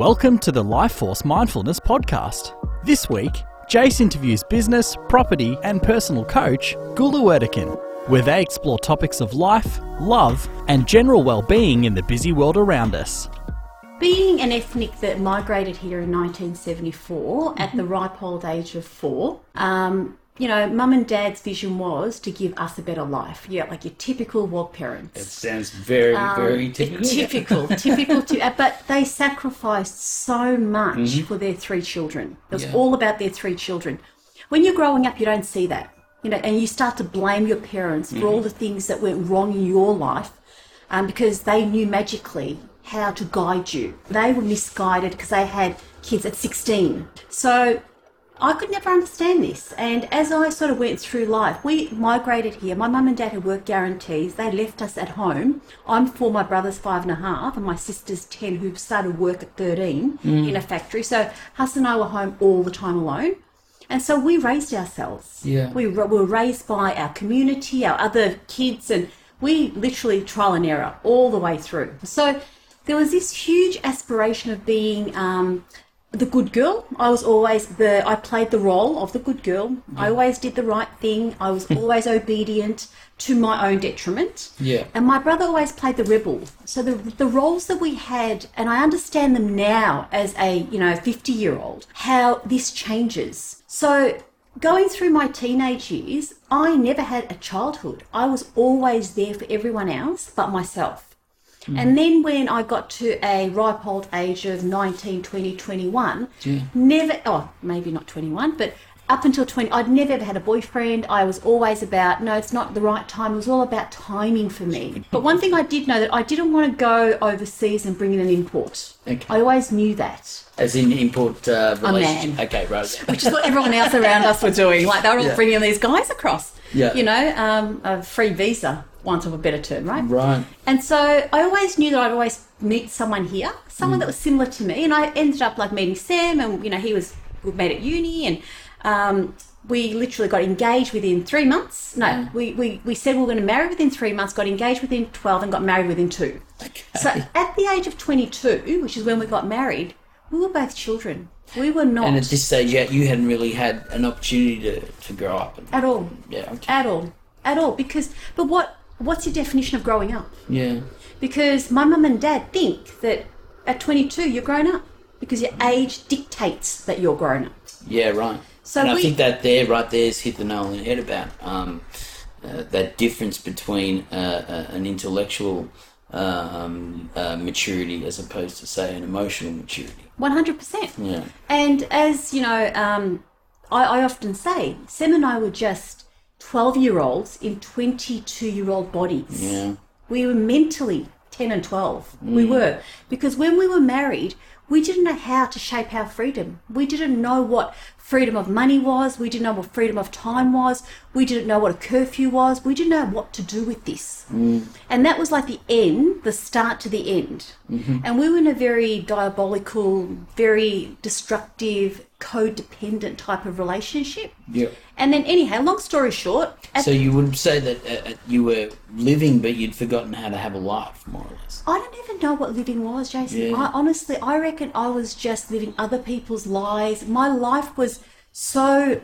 Welcome to the Life Force Mindfulness Podcast. This week, Jace interviews business, property, and personal coach Gulu Erdikin, where they explore topics of life, love, and general well-being in the busy world around us. Being an ethnic that migrated here in 1974 at the ripe old age of four, um, you know, mum and dad's vision was to give us a better life. Yeah, like your typical wog parents. It sounds very, very Um, typical. Typical, typical. To, uh, but they sacrificed so much for their three children. It was Mm-hmm. Yeah. all about their three children. When you're growing up, you don't see that, you know, and you start to blame your parents for Mm-hmm. all the things that went wrong in your life, um, because they knew magically how to guide you. They were misguided because they had kids at 16. So I could never understand this. And as I sort of went through life, we migrated here. My mum and dad had work guarantees. They left us at home. I'm four, my brother's five and a half, and my sister's 10, who started work at 13 in a factory. So Huss and I were home all the time alone. And so we raised ourselves. Yeah. We were raised by our community, our other kids, and we literally trial and error all the way through. So there was this huge aspiration of being um, the good girl. I was always the, I played the role of the good girl. I always did the right thing. I was always obedient to my own detriment. Yeah. And my brother always played the rebel. So the the roles that we had, and I understand them now as a you know fifty year old, how this changes. So going through my teenage years, I never had a childhood. I was always there for everyone else but myself. And then when I got to a ripe old age of 19, 20, 21, Yeah. never, oh, maybe not 21, but up until 20, I'd never ever had a boyfriend. I was always about, no, it's not the right time. It was all about timing for me. But one thing I did know that I didn't want to go overseas and bring in an import. Okay. I always knew that, As in import uh, relationship. man. Okay, right. which is what everyone else around us were doing. Like they were all Yeah. bringing these guys across. Yeah. You know, um, a free visa, want of a better term, right? Right. And so I always knew that I'd always meet someone here, someone that was similar to me. And I ended up like meeting Sam, and you know, he was we met at uni, and um, we literally got engaged within three months. No, we, we, we said we were going to marry within three months, got engaged within 12, and got married within two. Okay. So at the age of 22, which is when we got married, we were both children. We were not and at this stage, yeah, you hadn't really had an opportunity to, to grow up. And, at all. yeah, okay. At all. At all. Because, but what what's your definition of growing up? yeah. because my mum and dad think that at 22 you're grown up because your age dictates that you're grown up. Yeah, right. So and I think that there, right there, is hit the nail on the head about um, uh, that difference between uh, uh, an intellectual um, uh, maturity as opposed to, say, an emotional maturity. 100%. Yeah. And as you know, um, I, I often say, Sam and I were just 12 year olds in 22 year old bodies. Yeah. We were mentally 10 and 12. We were. Because when we were married, we didn't know how to shape our freedom. We didn't know what freedom of money was. We didn't know what freedom of time was. We didn't know what a curfew was. We didn't know what to do with this. Mm. And that was like the end, the start to the end. Mm-hmm. And we were in a very diabolical, very destructive, codependent type of relationship. Yeah. And then, anyhow, long story short, So you would say that uh, uh, you were living, but you'd forgotten how to have a life, more or less. I don't even know what living was, Jason. Yeah. I honestly, I reckon I was just living other people's lives. My life was so.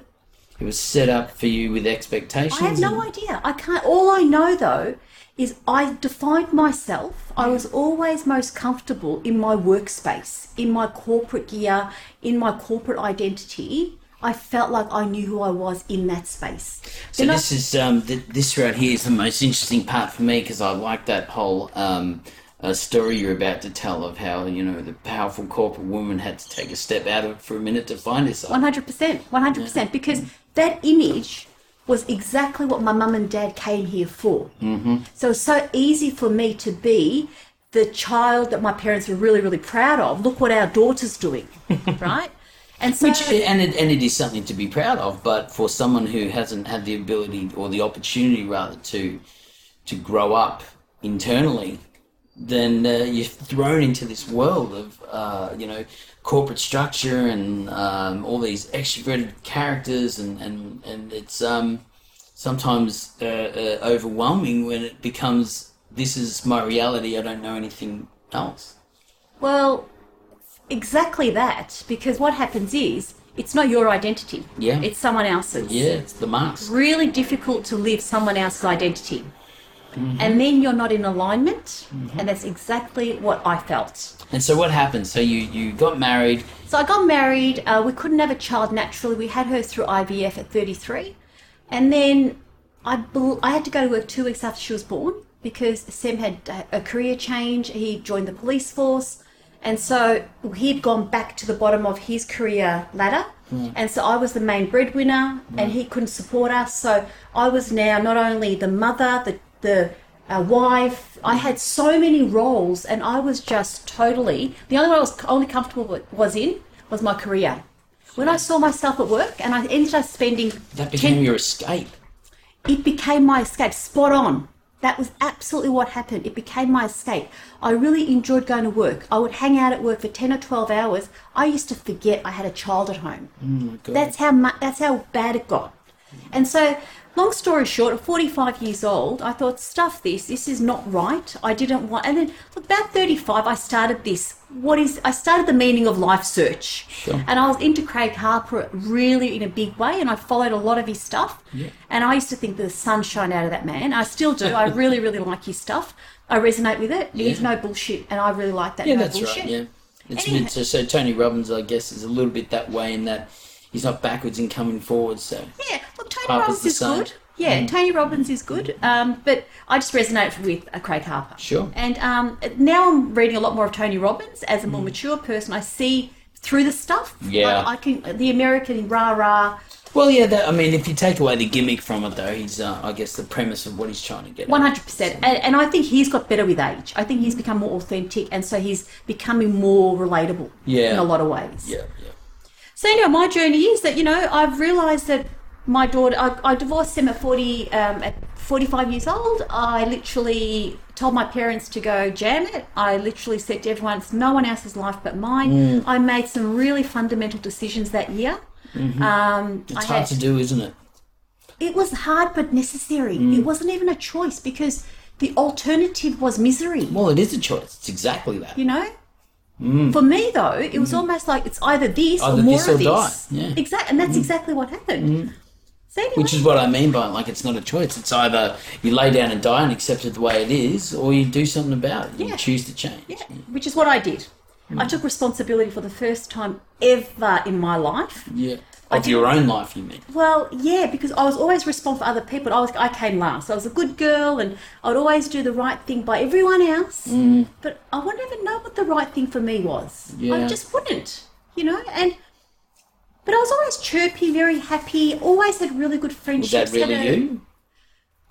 It was set up for you with expectations. I have no and- idea. I can't. All I know though is I defined myself. I was always most comfortable in my workspace, in my corporate gear, in my corporate identity. I felt like I knew who I was in that space. So Then I- this is um, th- this right here is the most interesting part for me because I like that whole um, uh, story you're about to tell of how you know the powerful corporate woman had to take a step out of it for a minute to find herself. One hundred percent, one hundred percent, because that image was exactly what my mum and dad came here for. Mm-hmm. So it's so easy for me to be the child that my parents were really, really proud of. Look what our daughter's doing, right? And so, Which and it, and it is something to be proud of, but for someone who hasn't had the ability or the opportunity rather to to grow up internally, then uh, you're thrown into this world of uh, you know corporate structure and um, all these extroverted characters, and and and it's um, sometimes uh, uh, overwhelming when it becomes this is my reality. I don't know anything else. well, exactly that because what happens is it's not your identity. Yeah. It's someone else's. Yeah, it's the mask. Really difficult to live someone else's identity. Mm-hmm. And then you're not in alignment, mm-hmm. and that's exactly what I felt. And so what happened? So you you got married. So I got married. Uh, we couldn't have a child naturally. We had her through IVF at 33, and then I bel- I had to go to work two weeks after she was born because Sam had uh, a career change. He joined the police force, and so he'd gone back to the bottom of his career ladder. Mm. And so I was the main breadwinner, and mm. he couldn't support us. So I was now not only the mother, the the uh, wife. I had so many roles, and I was just totally the only one I was only comfortable with, was in was my career. When I saw myself at work, and I ended up spending That became 10 your escape. it became my escape. Spot on. That was absolutely what happened. It became my escape. I really enjoyed going to work. I would hang out at work for ten or twelve hours. I used to forget I had a child at home. God. That's how mu- that's how bad it got. And so, long story short, at 45 years old, I thought, stuff this. This is not right. I didn't want. And then, look, about 35, I started this. What is? I started the meaning of life search, Sure. and I was into Craig Harper really in a big way, and I followed a lot of his stuff. Yeah. And I used to think the sun shine out of that man. I still do. I really, really like his stuff. I resonate with it. He's Yeah. no bullshit, and I really like that. Yeah, no that's bullshit. right. Yeah, it's Anyway. so, so Tony Robbins, I guess, is a little bit that way in that he's not backwards and coming forward. So Yeah, look, Tony Harper's Robbins is same. Mm. good. Yeah, Tony Robbins is good. Um, but I just resonate with uh, Craig Harper. Sure. And um, now I'm reading a lot more of Tony Robbins as a more Mm. mature person. I see through the stuff. Yeah. Like, I can the American rah rah. well, yeah. That, I mean, if you take away the gimmick from it, though, he's uh, I guess the premise of what he's trying to get. at. One hundred percent, and and I think he's got better with age. I think he's become more authentic, and so he's becoming more relatable. Yeah. in a lot of ways. Yeah, yeah. So anyway, my journey is that you know I've realised that my daughter, I, I divorced him at forty, um, at forty-five years old. I literally told my parents to go jam it. I literally said to everyone, "It's no one else's life but mine." Mm. I made some really fundamental decisions that year. Um, Mm-hmm. It's I hard had, to do, isn't it? it was hard but necessary. Mm. It wasn't even a choice because the alternative was misery. Well, it is a choice. It's exactly that. You know? Mm. For me, though, it was mm. almost like it's either this Mm. Either or more this of or this. die, yeah. Exactly, and that's mm. exactly what happened. So anyway, Which is what I mean by like it's not a choice. It's either you lay down and die and accept it the way it is, or you do something about it. You Yeah. choose to change. yeah, which is what I did. I took responsibility for the first time ever in my life. Yeah. Of your own life, you mean? Well, yeah, because I was always responsible for other people. I was I came last. I was a good girl, and I'd always do the right thing by everyone else. Mm. But I wouldn't even know what the right thing for me was. Yeah. I just wouldn't, you know. And but I was always chirpy, very happy. Always had really good friendships. Was that really a- you?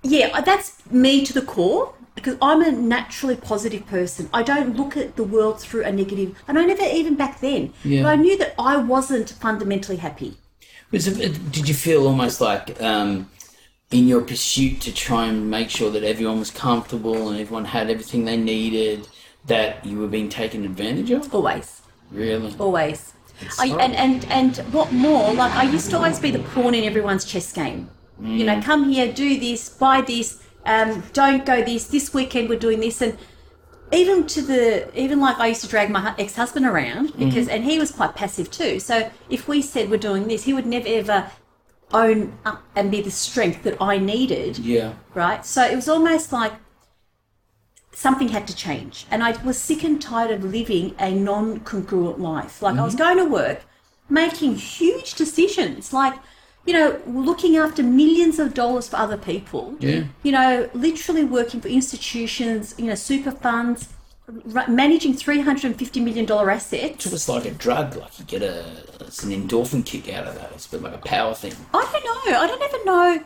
Yeah, uh, that's me to the core because I'm a naturally positive person. I don't look at the world through a negative, and I never even back then. Yeah. But I knew that I wasn't fundamentally happy. Was it, did you feel almost like um, in your pursuit to try and make sure that everyone was comfortable and everyone had everything they needed, that you were being taken advantage of? Always. Really? always. I, and, and and what more? Like I used to always be the pawn in everyone's chess game. You Mm. know, come here, do this, buy this, um, don't go this. This weekend we're doing this, and even to the even like I used to drag my ex-husband around Mm-hmm. because and he was quite passive too. So if we said we're doing this, he would never ever own up and be the strength that I needed Yeah. right? So it was almost like something had to change. And I was sick and tired of living a non congruent life. Like I was going to work, making huge decisions, like, you know, looking after millions of dollars for other people. Yeah. You know, literally working for institutions, you know, super funds, r- managing $350 million assets. It was like a drug, like you get a, it's an endorphin kick out of that. It's a bit like a power thing. I don't know. I don't even know.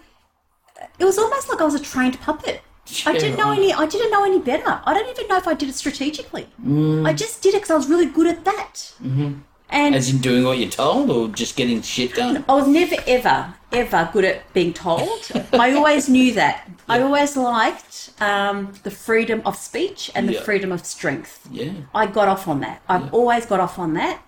It was almost like I was a trained puppet. I didn't know any. I didn't know any better. I don't even know if I did it strategically. Mm. I just did it because I was really good at that. Mm-hmm. And As in doing what you're told or just getting shit done? I was never ever ever good at being told. I always knew that. I always liked um, the freedom of speech and the Yeah. freedom of strength. Yeah. I got off on that. I've always got off on that.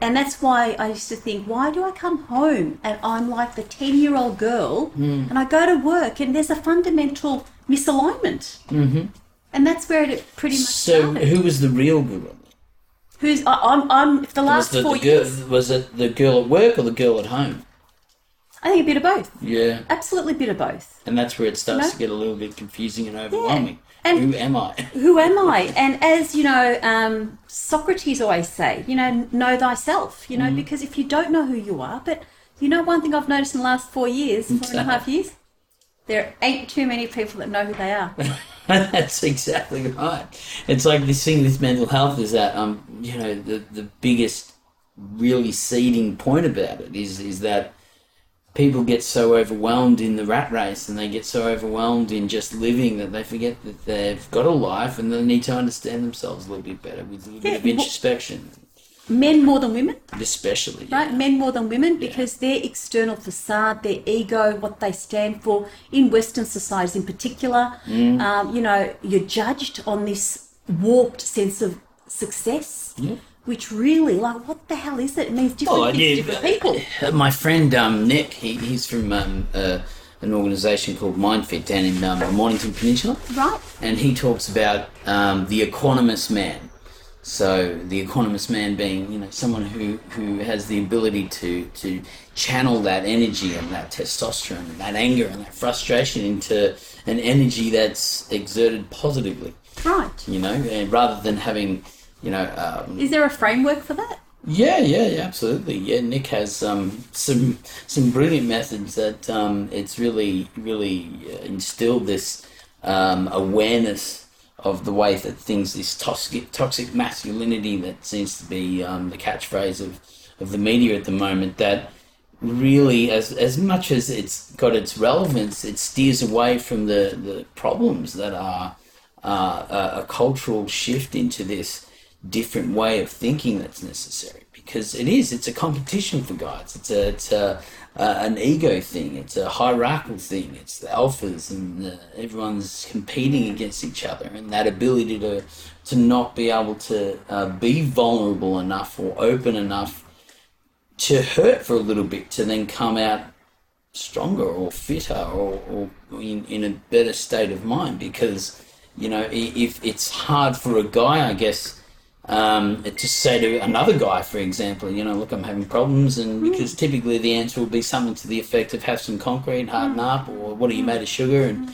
And that's why I used to think, why do I come home and I'm like the 10 year old girl Hmm. and I go to work and there's a fundamental misalignment? Mm-hmm. And that's where it pretty much So started. who was the real guru? Who's I, I'm? I'm for the Was, last the, four the girl, years. was it the girl at work or the girl at home? I think a bit of both. Yeah. Absolutely, a bit of both. And that's where it starts No. to get a little bit confusing and overwhelming. And- Who am I? Who am I? And as you know, um, Socrates always say, you know, know thyself. You know, Mm-hmm. because if you don't know who you are, but you know, one thing I've noticed in the last four years, four and a half years, there ain't too many people that know who they are. That's exactly right. It's like this thing with mental health is that um you know the the biggest really seeding point about it is is that people get so overwhelmed in the rat race and they get so overwhelmed in just living that they forget that they've got a life and they need to understand themselves a little bit better with a little Yeah, bit of introspection, Men more than women, especially. right? Men more than women because their external facade, their ego, what they stand for in Western societies in particular, Mm. um, you know, you're judged on this warped sense of success. Yeah. Which really, like, what the hell is it? It means different Oh, things yeah, to different people. Uh, My friend um, Nick, he, he's from um, uh, an organisation called MindFit down in um, the Mornington Peninsula, Right? and he talks about um, the economist man. So the economist man being, you know, someone who, who has the ability to to channel that energy and that testosterone and that anger and that frustration into an energy that's exerted positively. Right. You know, and rather than having, you know, um, Is there a framework for that? yeah, yeah, yeah, absolutely. Yeah, Nick has um, some some brilliant methods that um, it's really really uh, instilled this um, awareness of the way that things, this toxic toxic masculinity that seems to be um, the catchphrase of of the media at the moment. That really, as as much as it's got its relevance, it steers away from the the problems that are uh, a, a cultural shift into this different way of thinking that's necessary because it is it's a competition for guys it's a it's a uh, an ego thing it's a hierarchical thing it's the alphas and the, everyone's competing against each other and that ability to to not be able to uh, be vulnerable enough or open enough to hurt for a little bit to then come out stronger or fitter or, or in, in a better state of mind because you know if it's hard for a guy i guess um, to say to another guy for example you know look i'm having problems and hmm. because typically the answer will be something to the effect of have some concrete harden hmm. up or what are you hmm. made of sugar? And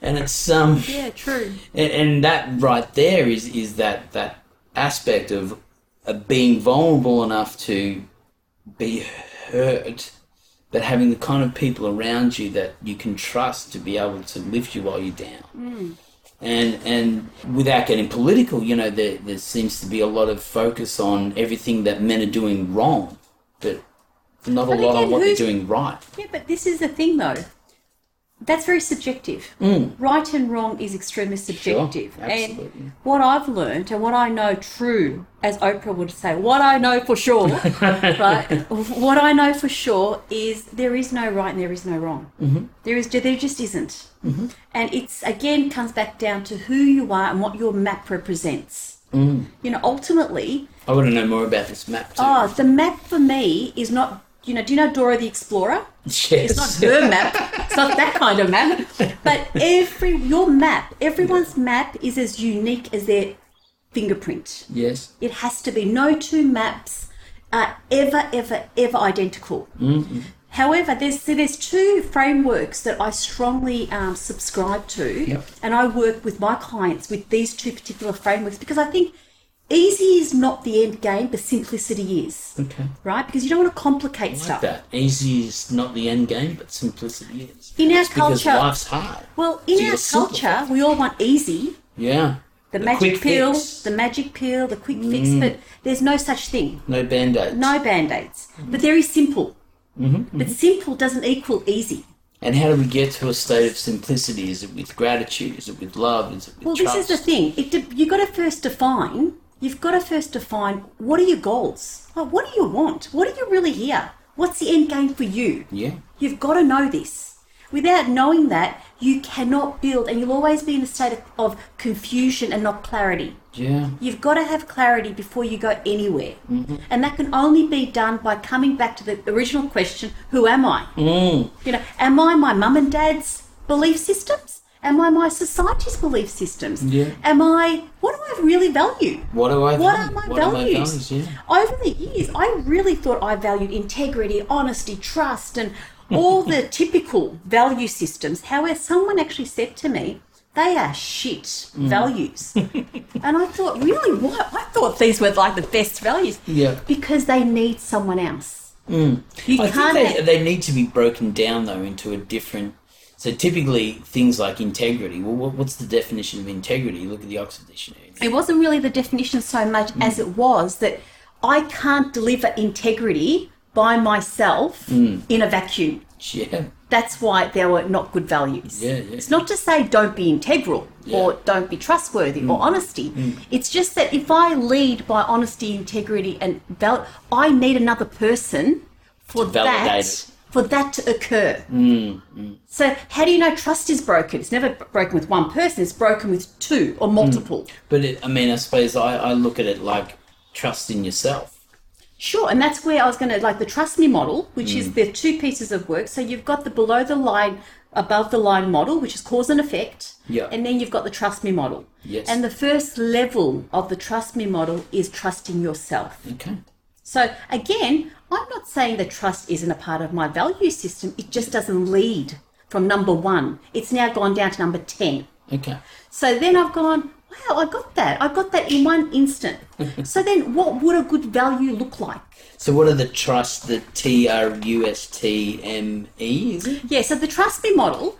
and it's um Yeah, true. and, and that right there is is that that aspect of, of being vulnerable enough to be hurt, but having the kind of people around you that you can trust to be able to lift you while you're down. And and without getting political, you know, there there seems to be a lot of focus on everything that men are doing wrong, but not a But lot on what they're doing right. Yeah, but this is the thing though. That's very subjective. Right and wrong is extremely subjective. absolutely. and what I've learned and what I know true, as Oprah would say, what I know for sure, right? What I know for sure is there is no right and there is no wrong. Mm-hmm. There is, there just isn't. Mm-hmm. And it's again comes back down to who you are and what your map represents. Mm. You know, ultimately, I want to know more about this map too. oh, the map for me is not. You know, do you know Dora the Explorer? yes. It's not her map. It's not that kind of map. But every your map, everyone's map is as unique as their fingerprint. yes. It has to be. No two maps are ever, ever, ever identical. However, there's there's two frameworks that I strongly um, subscribe to, Yep. and I work with my clients with these two particular frameworks because I think easy is not the end game, but simplicity is. Okay. Right? Because you don't want to complicate like stuff. that. Easy is not the end game, but simplicity is. In our It's culture- life's hard. Well, in So our culture, we all want easy. Yeah. The, The magic pill, fix. Mm. the magic pill, the quick fix, but there's no such thing. No band aids. No band aids. But there is simple. Mm-hmm, But simple doesn't equal easy. And how do we get to a state of simplicity? Is it with gratitude? Is it with love? Is it with Well, trust? this is the thing. It de- you got to first define. You've got to first define what are your goals. Like, what do you want? What are you really here? What's the end game for you? Yeah. You've got to know this. Without knowing that, you cannot build, and you'll always be in a state of, of confusion and not clarity. Yeah. You've got to have clarity before you go anywhere. Mm-hmm. And that can only be done by coming back to the original question who am I? Mm. You know, am I my mum and dad's belief systems? Am I my society's belief systems? Yeah. Am I, what do I really value? What do I What value? are my What are my values? values? Yeah. Over the years, I really thought I valued integrity, honesty, trust, and all the typical value systems. However, someone actually said to me, they are shit Mm. values. and I thought, really, what? I thought these were like the best values. Yeah. Because they need someone else. You I can't. think they, they need to be broken down though into a different. So typically things like integrity. Well, what's the definition of integrity? Look at the Oxford Dictionary. it wasn't really the definition so much Mm. as it was that I can't deliver integrity by myself Mm. in a vacuum. Yeah. That's why they were not good values. Yeah, yeah. It's not to say don't be integral or Yeah. Mm. don't be trustworthy or honesty. It's just that if I lead by honesty, integrity, and val- I need another person for validate that it. For that to occur. Mm, mm. So how do you know trust is broken? It's never broken with one person. It's broken with two or multiple. Mm. But it, I mean, I suppose I, I look at it like trust in yourself. Sure, and that's where I was going to like the trust me model, which Mm. is the two pieces of work. So you've got the below the line, above the line model, which is cause and effect. Yeah. And then you've got the trust me model. Yes. And the first level of the trust me model is trusting yourself. Okay. So again, I'm not saying that trust isn't a part of my value system. It just doesn't lead from number one. It's now gone down to number 10. Okay. So then I've gone, wow, I got that. I got that in one instant. so then what would a good value look like? So what are the trust? The T R U S T M E is it? Yeah, so the Trust Me model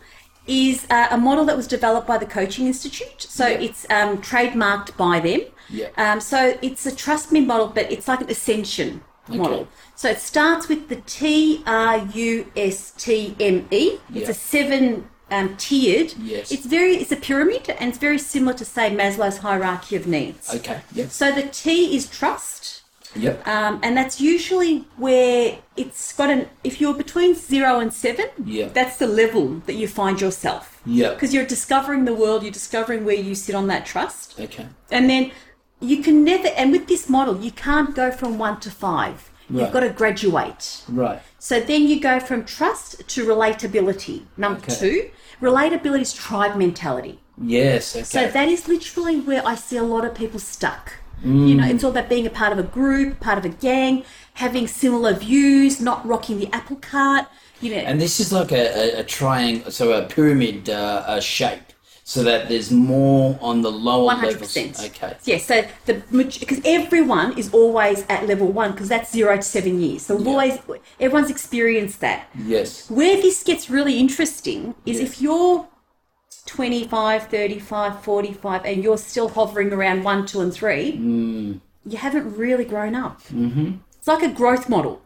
is uh, a model that was developed by the Coaching Institute. So Yeah. it's um, trademarked by them. Yeah. Um, so it's a Trust Me model, but it's like an ascension model. So it starts with the T R U S T M E. It's Yeah. a seven um, tiered. Yes. It's very it's a pyramid and it's very similar to say Maslow's hierarchy of needs. Okay. Yep. So the T is trust. Yep. Um, and that's usually where it's got an. If you're between zero and seven, Yeah. that's the level that you find yourself. Yeah. Because you're discovering the world, you're discovering where you sit on that trust, Okay. and then you can never. And with this model, you can't go from one to five. You've got to graduate. Right. So then you go from trust to relatability. Number Okay. two, relatability is tribe mentality. Yes. Okay. So that is literally where I see a lot of people stuck. You know, it's all about being a part of a group, part of a gang, having similar views, not rocking the apple cart. You know, And this is like a, a, a triangle, so a pyramid uh, uh, shape, so that there's more on the lower one hundred levels. percent. Okay. Yeah. So the because everyone is always at level one because that's zero to seven years. So Yeah. always everyone's experienced that. Yes. Where this gets really interesting is Yeah. if you're 25, 35, 45, and you're still hovering around 1, 2, and 3, Mm. you haven't really grown up. Mm-hmm. It's like a growth model.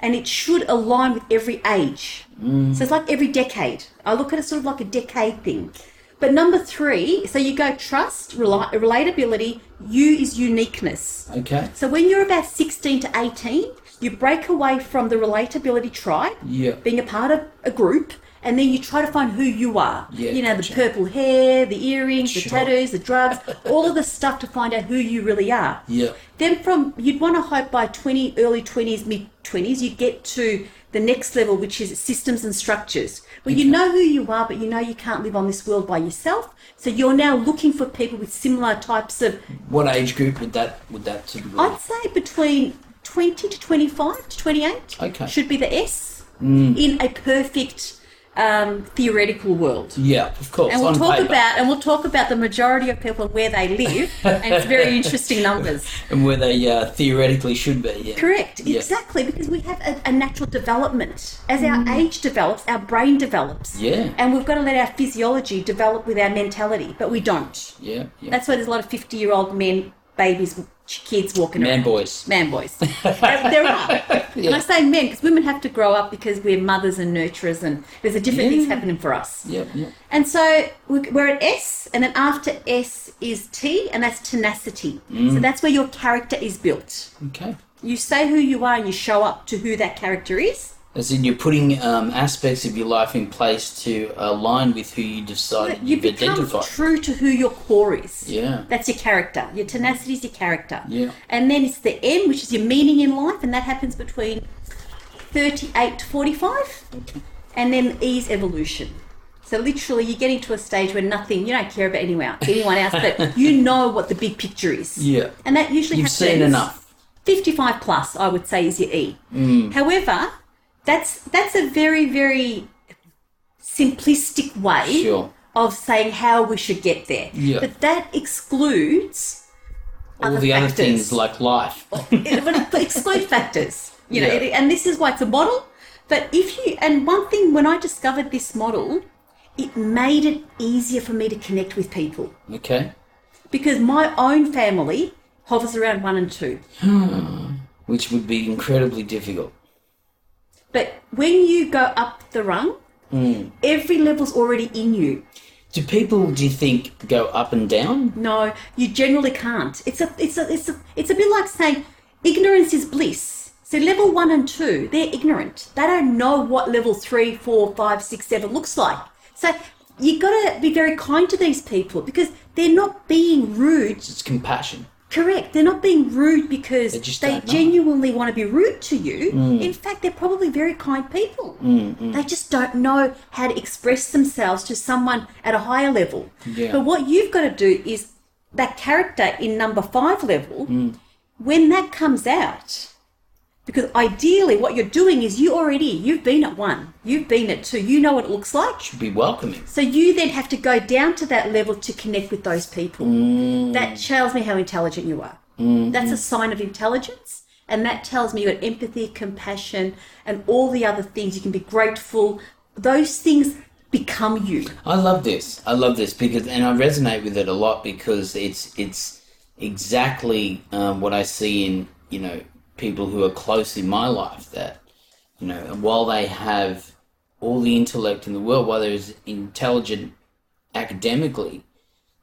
And it should align with every age. Mm. So it's like every decade. I look at it sort of like a decade thing. But number three, so you go trust, rela- relatability, you is uniqueness. Okay. So when you're about 16 to 18, you break away from the relatability tribe, Yeah. being a part of a group, and then you try to find who you are. Yeah, you know, the purple hair, the earrings, the tattoos, the drugs, all of the stuff to find out who you really are. Yeah. Then from you'd want to hope by 20, early 20s, mid 20s, you get to the next level, which is systems and structures, where you know who you are, but you know you can't live on this world by yourself. So you're now looking for people with similar types of What age group would that would that typically? I'd say between 20 to 25 to 28 Okay. should be the S mm. in a perfect um, theoretical world. yeah, of course. And we'll talk paper. about and we'll talk about the majority of people where they live, and it's very interesting numbers. and where they uh, theoretically should be. Yeah. Correct, Yeah. exactly, because we have a, a natural development. As our age develops, our brain develops. Mm. Yeah. And we've got to let our physiology develop with our mentality, but we don't. Yeah. Yeah. That's why there's a lot of 50 year old men, babies, kids walking around. Man around. boys. Man boys. there, there are. And I say men because women have to grow up because we're mothers and nurturers and there's a different Yeah. things happening for us. Yep. Yep. And so we- we're at S, and then after S is T, and that's tenacity. So mm. that's where your character is built. Okay. You say who you are and you show up to who that character is. As in, you're putting um, aspects of your life in place to align with who you decided You you've become identified. true to who your core is. Yeah. That's your character. Your tenacity is your character. Yeah. And then it's the M, which is your meaning in life, and that happens between 38 to 45. Okay. And then E is evolution. So literally, you get into a stage where nothing, you don't care about anyone, else, anyone else, but you know what the big picture is. Yeah. And that usually You've happens. seen enough. 55 plus, I would say, is your E. Mm. However, that's that's a very very simplistic way Sure. of saying how we should get there. Yeah. But that excludes All other the other things like life. it, exclude factors. You know, Yeah. it, and this is why it's a model. But if you and one thing when I discovered this model, it made it easier for me to connect with people Okay. because my own family hovers around one and two. Hmm. Which would be incredibly difficult. But when you go up the rung, Hmm. every level's already in you. Do people, do you think, go up and down? No, you generally can't. It's a, it's a, it's a, it's a bit like saying ignorance is bliss. So level one and two, they're ignorant. They don't know what level three, four, five, six, seven looks like. So you've got to be very kind to these people because they're not being rude. It's compassion. Correct. They're not being rude because They they genuinely want to be rude to you. In fact, they're probably very kind people. They just don't know how to express themselves to someone at a higher level. Yeah. But what you've got to do is that character in number five level, when that comes out, because ideally what you're doing is you already, you've been at one, you've been at two, you know what it looks like. Should be welcoming. So you then have to go down to that level to connect with those people. That tells me how intelligent you are. That's a sign of intelligence. And that tells me you got empathy, compassion, and all the other things. You can be grateful. Those things become you. I love this. I love this because, and I resonate with it a lot because it's it's exactly um, what I see in you know people who are close in my life. That you know, while they have all the intellect in the world, while they're as intelligent academically,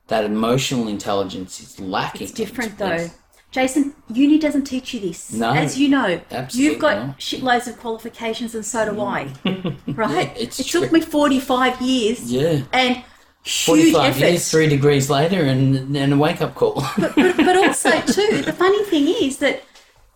that emotional intelligence is lacking. It's different though. Jason, uni doesn't teach you this. No, As you know, absolutely you've got not. shitloads of qualifications and so do I. Mm. right? it's it took me 45 years. Yeah. And huge Forty-five effort. years, three degrees later, and and a wake-up call. but also too the funny thing is that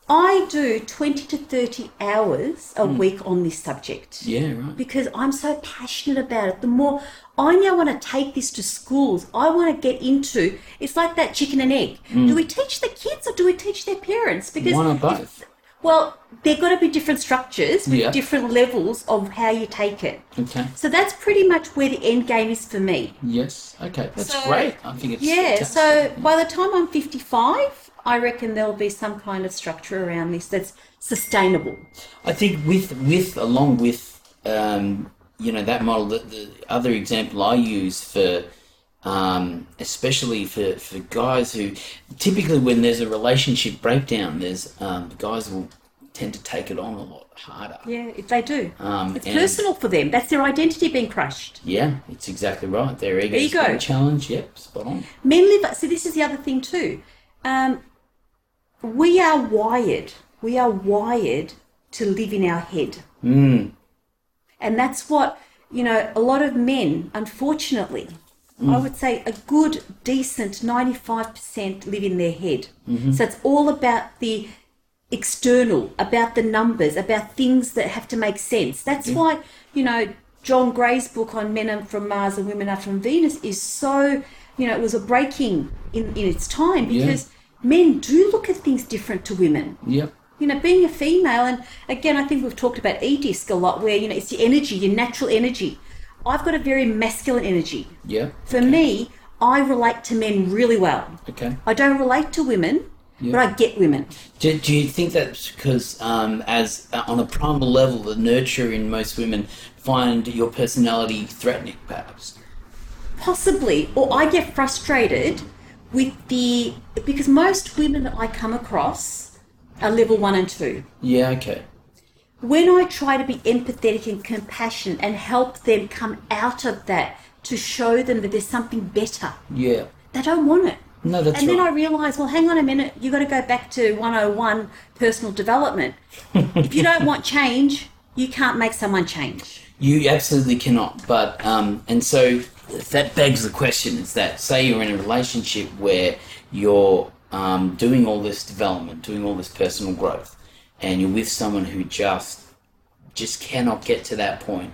i do 20 to 30 hours a hmm. week on this subject yeah, right. because i'm so passionate about it the more i now want to take this to schools i want to get into it's like that chicken and egg hmm. do we teach the kids or do we teach their parents because. One or if- both. well they've got to be different structures with Yeah. different levels of how you take it Okay. so that's pretty much where the end game is for me Yes. Okay. That's So- great. I think it's yeah, fantastic. so by the time I'm 55, I reckon there'll be some kind of structure around this that's sustainable. I think with with along with um, you know that model, the, the other example I use for um, especially for, for guys who typically when there's a relationship breakdown, there's um, guys will tend to take it on a lot harder. Yeah, if they do. Um, it's personal for them. That's their identity being crushed. Yeah, it's exactly right. Their ego's Ego. being challenged. Yep, spot on. Men live. See, this is the other thing too. Um, we are wired. We are wired to live in our head, Mm. and that's what you know. A lot of men, unfortunately, I would say a good, decent ninety-five percent live in their head. So it's all about the external, about the numbers, about things that have to make sense. That's why, you know, John Gray's book on men are from Mars and women are from Venus is so, you know, it was a breaking in, in its time Yeah. Men do look at things different to women. Yep. You know, being a female, and again, I think we've talked about E disc a lot, where, you know, it's your energy, your natural energy. I've got a very masculine energy. Yep. For me, I relate to men really well. Okay. I don't relate to women, but I get women. Do, do you think that's because, um, as uh, on a primal level, the nurture in most women find your personality threatening, perhaps? Possibly, or I get frustrated with the because most women that I come across are level one and two. Yeah. Okay. When I try to be empathetic and compassionate and help them come out of that to show them that there's something better, Yeah. they don't want it. No, that's and then I right. realise, well, hang on a minute, you've got to go back to 101 personal development. if you don't want change, you can't make someone change. You absolutely cannot. But um, and so that begs the question: is that say you're in a relationship where you're um, doing all this development, doing all this personal growth, and you're with someone who just just cannot get to that point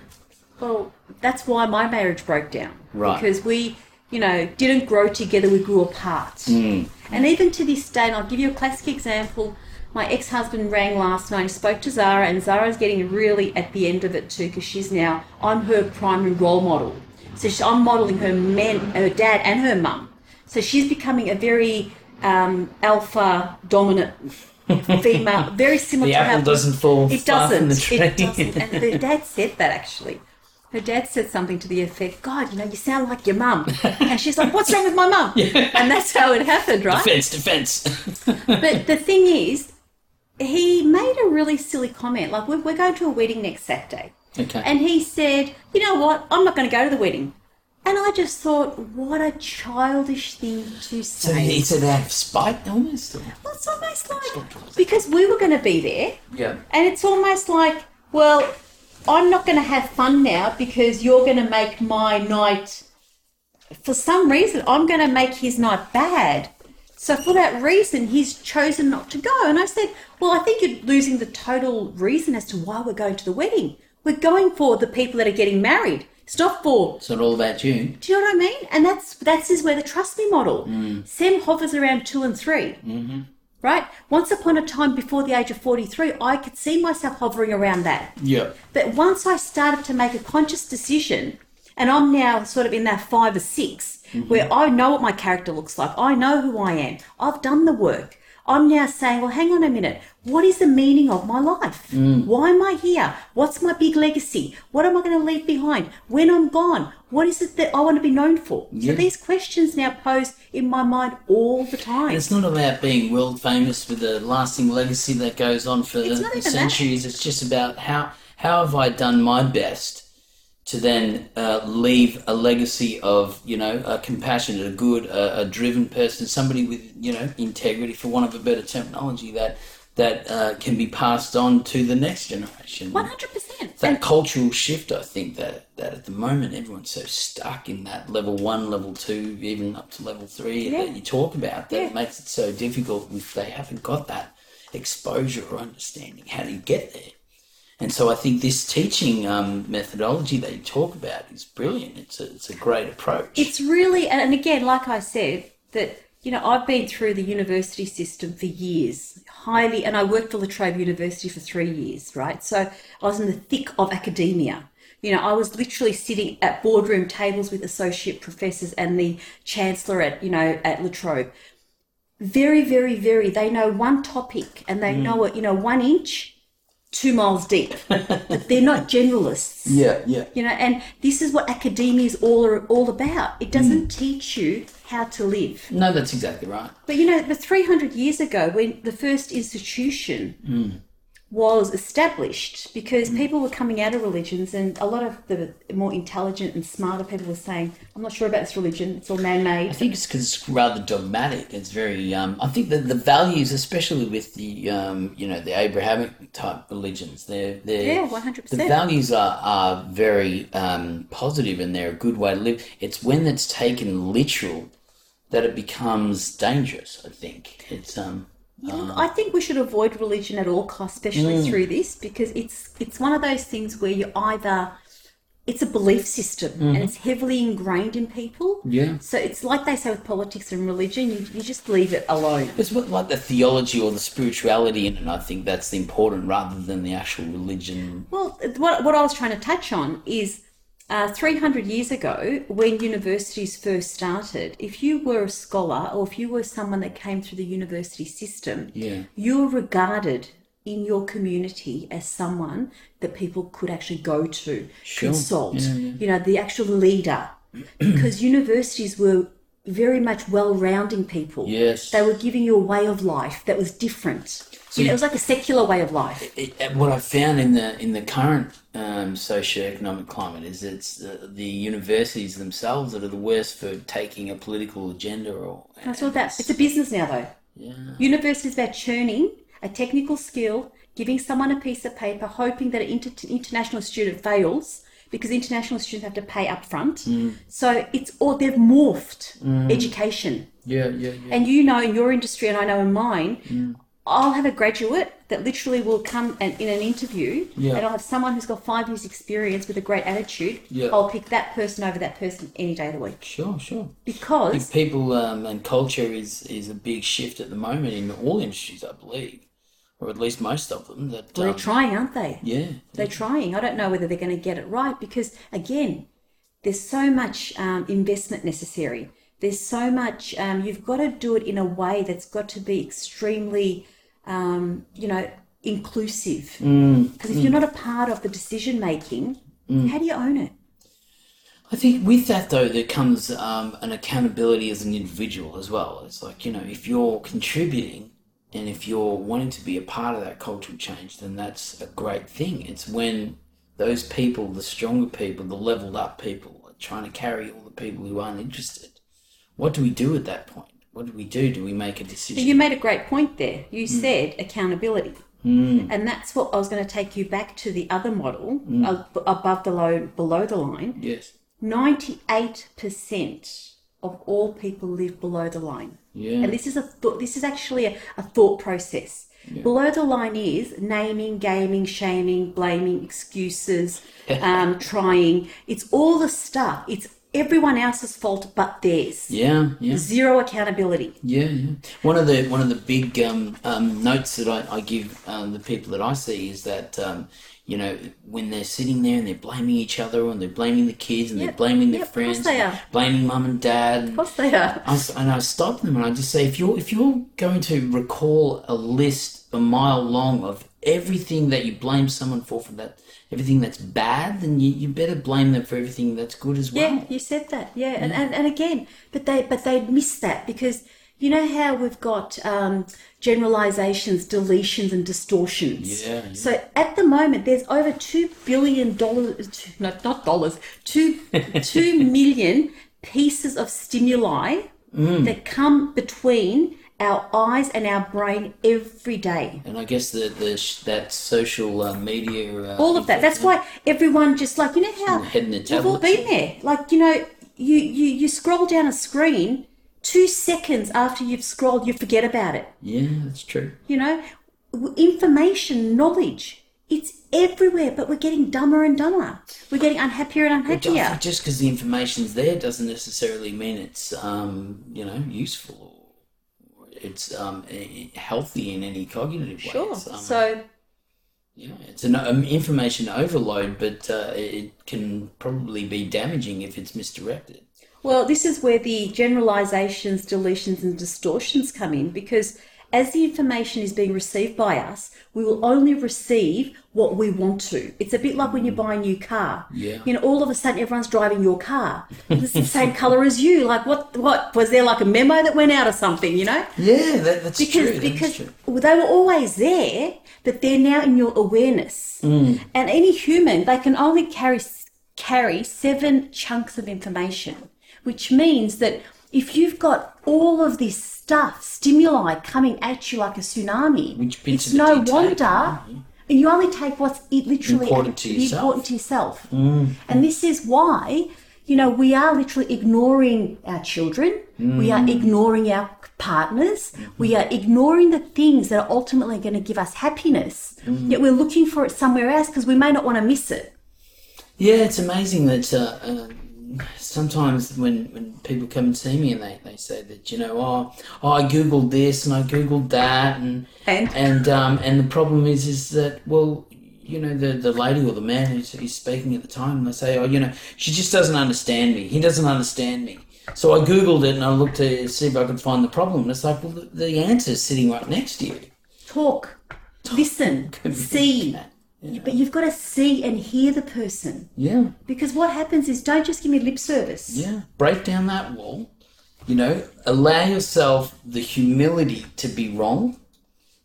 Well, that's why my marriage broke down. Right. Because we, you know, didn't grow together, we grew apart. Mm. And even to this day, and I'll give you a classic example. My ex husband rang last night spoke to Zara, and Zara's getting really at the end of it too because she's now, I'm her primary role model. So she, I'm modeling her men, her dad, and her mum. So she's becoming a very um, alpha dominant female, very similar The to apple how doesn't fall it doesn't. from the tree. It doesn't. And her dad said that actually. Her dad said something to the effect, God, you know, you sound like your mum. And she's like, What's wrong with my mum? And that's how it happened, right? Defense, defense. But the thing is, he made a really silly comment. Like, we're, we're going to a wedding next Saturday. Okay. And he said, You know what? I'm not going to go to the wedding. And I just thought, what a childish thing to so say. he said out of spite, almost. Or? Well, it's almost like, because we were going to be there, Yeah. and it's almost like, well, I'm not going to have fun now because you're going to make my night, for some reason, I'm going to make his night bad. So for that reason, he's chosen not to go. And I said, well, I think you're losing the total reason as to why we're going to the wedding. We're going for the people that are getting married. It's not for It's not all about you. do you know what I mean? And that's that's is where the trust me model. Sam hovers around two and 3 mm-hmm. right? Once upon a time, before the age of forty-three, I could see myself hovering around that. Yeah. But once I started to make a conscious decision, and I'm now sort of in that five or 6 where I know what my character looks like, I know who I am, I've done the work. I'm now saying, well, hang on a minute. What is the meaning of my life? Mm. Why am I here? What's my big legacy? What am I going to leave behind? When I'm gone, what is it that I want to be known for? Yeah. So these questions now pose in my mind all the time. And it's not about being world famous with a lasting legacy that goes on for It's even that. centuries. It's just about how how have I done my best to then uh, leave a legacy of you know a compassionate, a good, a, a driven person, somebody with you know integrity, for want of a better terminology, that that uh, can be passed on to the next generation. One hundred percent. That cultural shift, I think that that at the moment everyone's so stuck in that level one, level two, even up to level three Yeah. that you talk about that Yeah. it makes it so difficult if they haven't got that exposure or understanding. How do you get there? And so I think this teaching um, methodology they talk about is brilliant. It's a, it's a great approach. It's really, and and again, like I said, that you know, I've been through the university system for years, highly, and I worked for La Trobe University for three years, right? So I was in the thick of academia. You know, I was literally sitting at boardroom tables with associate professors and the chancellor at, you know, at La Trobe. Very, very, very, they know one topic and they know it, you know, one inch, two miles deep. but they're not generalists yeah, yeah. you know and this is what academia is all all about it hmm. doesn't teach you how to live No, that's exactly right. but you know the 300 years ago when the first institution hmm. Was established because people were coming out of religions and a lot of the more intelligent and smarter people were saying i'm not sure about this religion it's all man-made I think it's because it's rather dogmatic. It's very. Um, I think that the values, especially with the um, you know the Abrahamic type religions, they're they're Yeah, 100%. The values are are very um, positive and they're a good way to live. It's when it's taken literal that it becomes dangerous. I think it's um. Look, I think we should avoid religion at all costs, especially Mm. through this, because it's it's one of those things where you either it's a belief system and it's heavily ingrained in people. Mm-hmm. Yeah. So it's like they say with politics and religion, you, you just leave it alone. It's what, like the theology or the spirituality in it. I think that's important rather than the actual religion. Well, what, what I was trying to touch on is uh, 300 years ago, when universities first started, if you were a scholar or if you were someone that came through the university system, Yeah. you were regarded in your community as someone that people could actually go to, consult, Yeah, yeah. you know, the actual leader. because universities were very much well rounding people. Yes. They were giving you a way of life that was different. you know, it was like a secular way of life. it, it- what I found in the in the current um, socio-economic climate is it's the, the universities themselves that are the worst for taking a political agenda or That's all about. It's a business now, though. yeah University is about churning a technical skill, giving someone a piece of paper, hoping that an inter- international student fails because international students have to pay up front. Mm. So it's all they've morphed mm. education. yeah yeah yeah And you know in your industry, and I know in mine, mm. I'll have a graduate that literally will come and in an interview, Yeah. and I'll have someone who's got five years' experience with a great attitude. Yeah. I'll pick that person over that person any day of the week Sure, sure. because people um, and culture is is a big shift at the moment in all industries, I believe, or at least most of them. That well, um, they're trying, aren't they? yeah, They're trying. I don't know whether they're going to get it right because, again, there's so much um, investment necessary. There's so much, um, you've got to do it in a way that's got to be extremely, um, you know, inclusive. Because if you're not a part of the decision making, how do you own it? I think with that though, there comes um, an accountability as an individual as well. It's like you know, if you're contributing and if you're wanting to be a part of that cultural change, then that's a great thing. It's when those people, the stronger people, the leveled up people, are trying to carry all the people who aren't interested. What do we do at that point? What do we do? Do we make a decision? You made a great point there. You hmm. said accountability. Hmm. And that's what I was going to take you back to the other model, hmm. ab- above the low, below the line. yes. 98% of all people live below the line. Yeah. And this is a th- this is actually a, a thought process. Below the line is naming, gaming, shaming, blaming, excuses, um, trying. It's all the stuff. It's everyone else's fault but theirs. Yeah. Yeah. Zero accountability. Yeah, yeah. One of the one of the big um, um, notes that I, I give um, the people that I see is that um, you know when they're sitting there and they're blaming each other and they're blaming the kids and Yep, they're blaming their yep, friends, they are. blaming mum and dad. Of course they are. I, and I stop them and I just say, if you're if you're going to recall a list a mile long of everything that you blame someone for for that everything that's bad, then you, you better blame them for everything that's good as well. Yeah, you said that. Yeah, and, and, and again, but they but they miss that because you know how we've got um, generalizations, deletions, and distortions. Yeah, yeah. So at the moment, there's over two billion dollars, no, not dollars, two two million pieces of stimuli Mm. that come between our eyes and our brain every day. And I guess the, the that social uh, media uh, all of that. That's why everyone just like you know how Head in their we've all been there. Like you know, you you you scroll down a screen, two seconds after you've scrolled, you forget about it. Yeah, that's true. You know, information, knowledge, it's everywhere, but we're getting dumber and dumber. We're getting unhappier and unhappier. just because the information's there doesn't necessarily mean it's um, you know useful or it's um, healthy in any cognitive Sure. ways. Um, So yeah, it's an um, information overload, but uh, it can probably be damaging if it's misdirected. Well, this is where the generalizations, deletions, and distortions come in because as the information is being received by us, we will only receive what we want to. It's a bit like when you buy a new car. Yeah. You know, all of a sudden everyone's driving your car. It's the same color as you. Like, what? What was there like a memo that went out or something? You know? Yeah, that, that's because true. because that's true. they were always there, but they're now in your awareness. Mm. And any human, they can only carry carry seven chunks of information, which means that if you've got all of this stuff, stimuli coming at you like a tsunami, it's no wonder. And you only take what's it literally Important to yourself. Mm. important to yourself. And this is why, you know, we are literally ignoring our children, we Mm. are ignoring our partners, Mm-hmm. we are ignoring the things that are ultimately going to give us happiness. Mm. Yet we're looking for it somewhere else because we may not want to miss it. Yeah, it's amazing that uh, uh, sometimes when, when people come and see me and they, they say that you know oh, oh I googled this and I googled that and And? and um, and the problem is is that well you know the the lady or the man who's, who's speaking at the time they say oh you know she just doesn't understand me. He doesn't understand me. So I googled it and I looked to see if I could find the problem. And it's like well the, the is sitting right next to you. Talk, listen, see. But you've got to see and hear the person. yeah Because what happens is don't just give me lip service. Yeah, break down that wall. You know, allow yourself the humility to be wrong.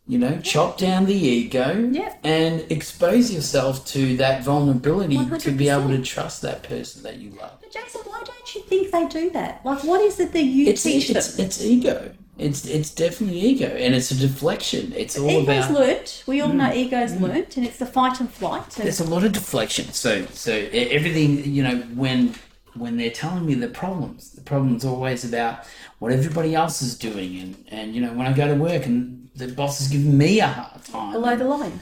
You know, chop down the ego Yeah. and expose yourself to that vulnerability to be able to trust that person that you love. But Jason, why don't you think they do that? Like, what is it that you It's teach it's, them? it's ego. It's it's definitely ego, and it's a deflection. It's all Ego's about. learnt. We all know ego's learnt, and it's the fight and flight. And There's a lot of deflection. So so everything you know when when they're telling me the problems. The problem's always about what everybody else is doing, and and you know when I go to work and the boss is giving me a hard time. Below the line.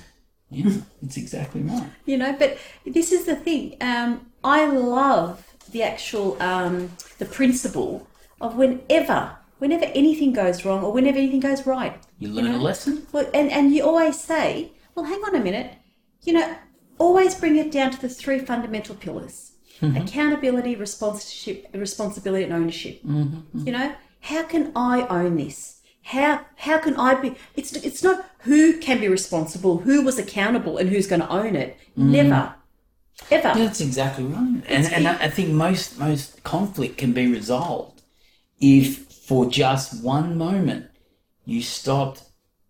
Yeah, it's exactly right. you know but this is the thing um, i love the actual um, the principle of whenever whenever anything goes wrong or whenever anything goes right You learn a lesson. well, and, and you always say well hang on a minute. You know always bring it down to the three fundamental pillars mm-hmm. accountability responsibility responsibility and ownership. Mm-hmm, mm-hmm. You know how can i own this? How how can i be it's it's not who can be responsible who was accountable and who's going to own it. Never. Ever. Yeah, that's exactly right. And and I I think most most conflict can be resolved if for just one moment you stopped.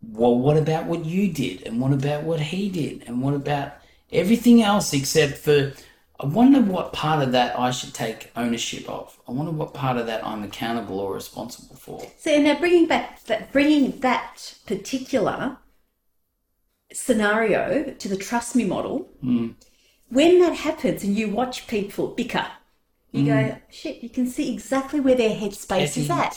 Well, what about what you did, and what about what he did, and what about everything else except for? I wonder what part of that I should take ownership of. I wonder what part of that I'm accountable or responsible for. So now bringing back that, bringing that particular scenario to the trust me model, hmm. when that happens and you watch people bicker, you go, mm. shit, you can see exactly where their headspace is at.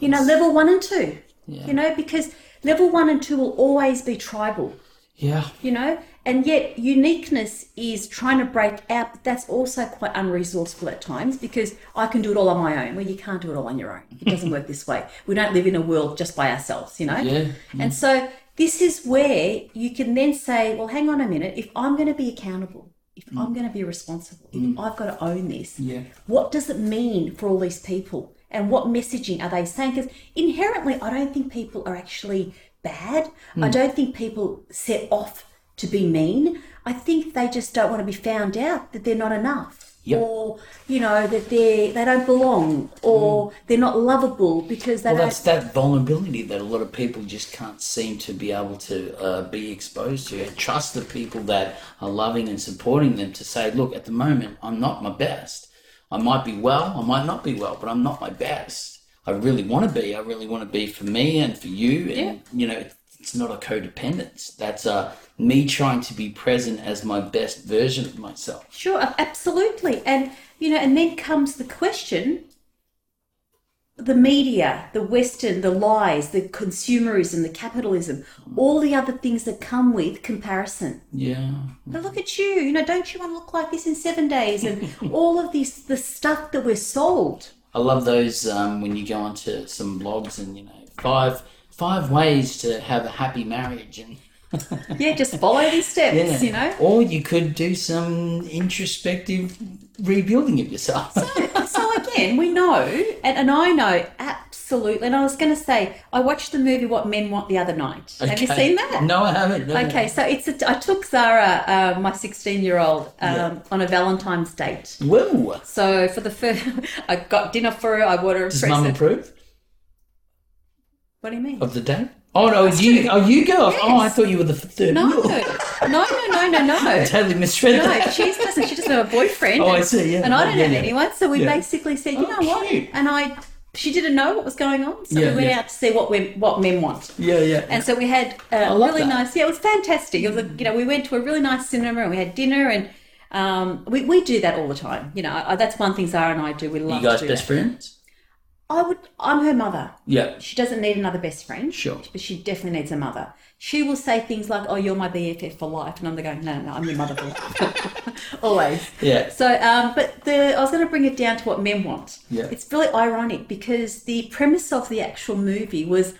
You know, level one and two. Yeah. You know, because level one and two will always be tribal. Yeah. You know, and yet uniqueness is trying to break out. But that's also quite unresourceful at times because I can do it all on my own. Well, you can't do it all on your own. It doesn't work this way. We don't live in a world just by ourselves. You know. Yeah. And so this is where you can then say, well, hang on a minute. If I'm going to be accountable, if I'm going to be responsible, if mm. I've got to own this, Yeah. what does it mean for all these people? And what messaging are they saying? Because inherently, I don't think people are actually bad. I mm. don't think people set off to be mean. I think they just don't want to be found out that they're not enough. Yep. Or, you know, that they they don't belong or they're not lovable because they Well, don't that's that vulnerability that a lot of people just can't seem to be able to uh, be exposed to. And trust the people that are loving and supporting them to say, look, at the moment, I'm not my best. I might be well, I might not be well, but I'm not my best. I really want to be. I really want to be for me and for you. And, you know, it's not a codependence. That's uh, me trying to be present as my best version of myself. Sure, absolutely. And, you know, and then comes the question the media, the Western, the lies, the consumerism, the capitalism, all the other things that come with comparison. Yeah. But look at you, you know, don't you want to look like this in seven days? And all of this, the stuff that we're sold. I love those um, when you go onto some blogs and you know five five ways to have a happy marriage and Yeah, just follow these steps, yeah, you know? or you could do some introspective rebuilding of yourself. so again, we know, and, and I know absolutely. And I was going to say, I watched the movie What Men Want the other night. Have you seen that? No, I haven't. no. Okay, so it's a, I took Zara, uh, my 16 year old, um, Yeah. on a Valentine's date. Whoa. So for the first, I got dinner for her. I bought her a Does Mum approve What do you mean? of the day? Oh no, you oh you go. Oh, I thought you were the third No, no, no, no, no, no. I totally misread No, that. she doesn't. She doesn't have a boyfriend. Oh, I and- see, yeah. And I don't Yeah, have yeah. anyone. So we Yeah. basically said, you Oh, know what? cute. And I, she didn't know what was going on, so Yeah, we went out to see what we, what men want. Yeah, yeah. And so we had a really that. nice. Yeah, it was fantastic. It was, a, you know, we went to a really nice cinema and we had dinner and. Um, we, we do that all the time, you know. I, that's one thing Zara and I do. We love you guys to do best that. friends? I would. I'm her mother. Yeah. She doesn't need another best friend. Sure. But she definitely needs a mother. She will say things like, "Oh, you're my BFF for life," and I'm going, "No, no, I'm your mother for life." Always. Yeah. So, um, but the I was going to bring it down to what men want. Yeah. It's really ironic because the premise of the actual movie was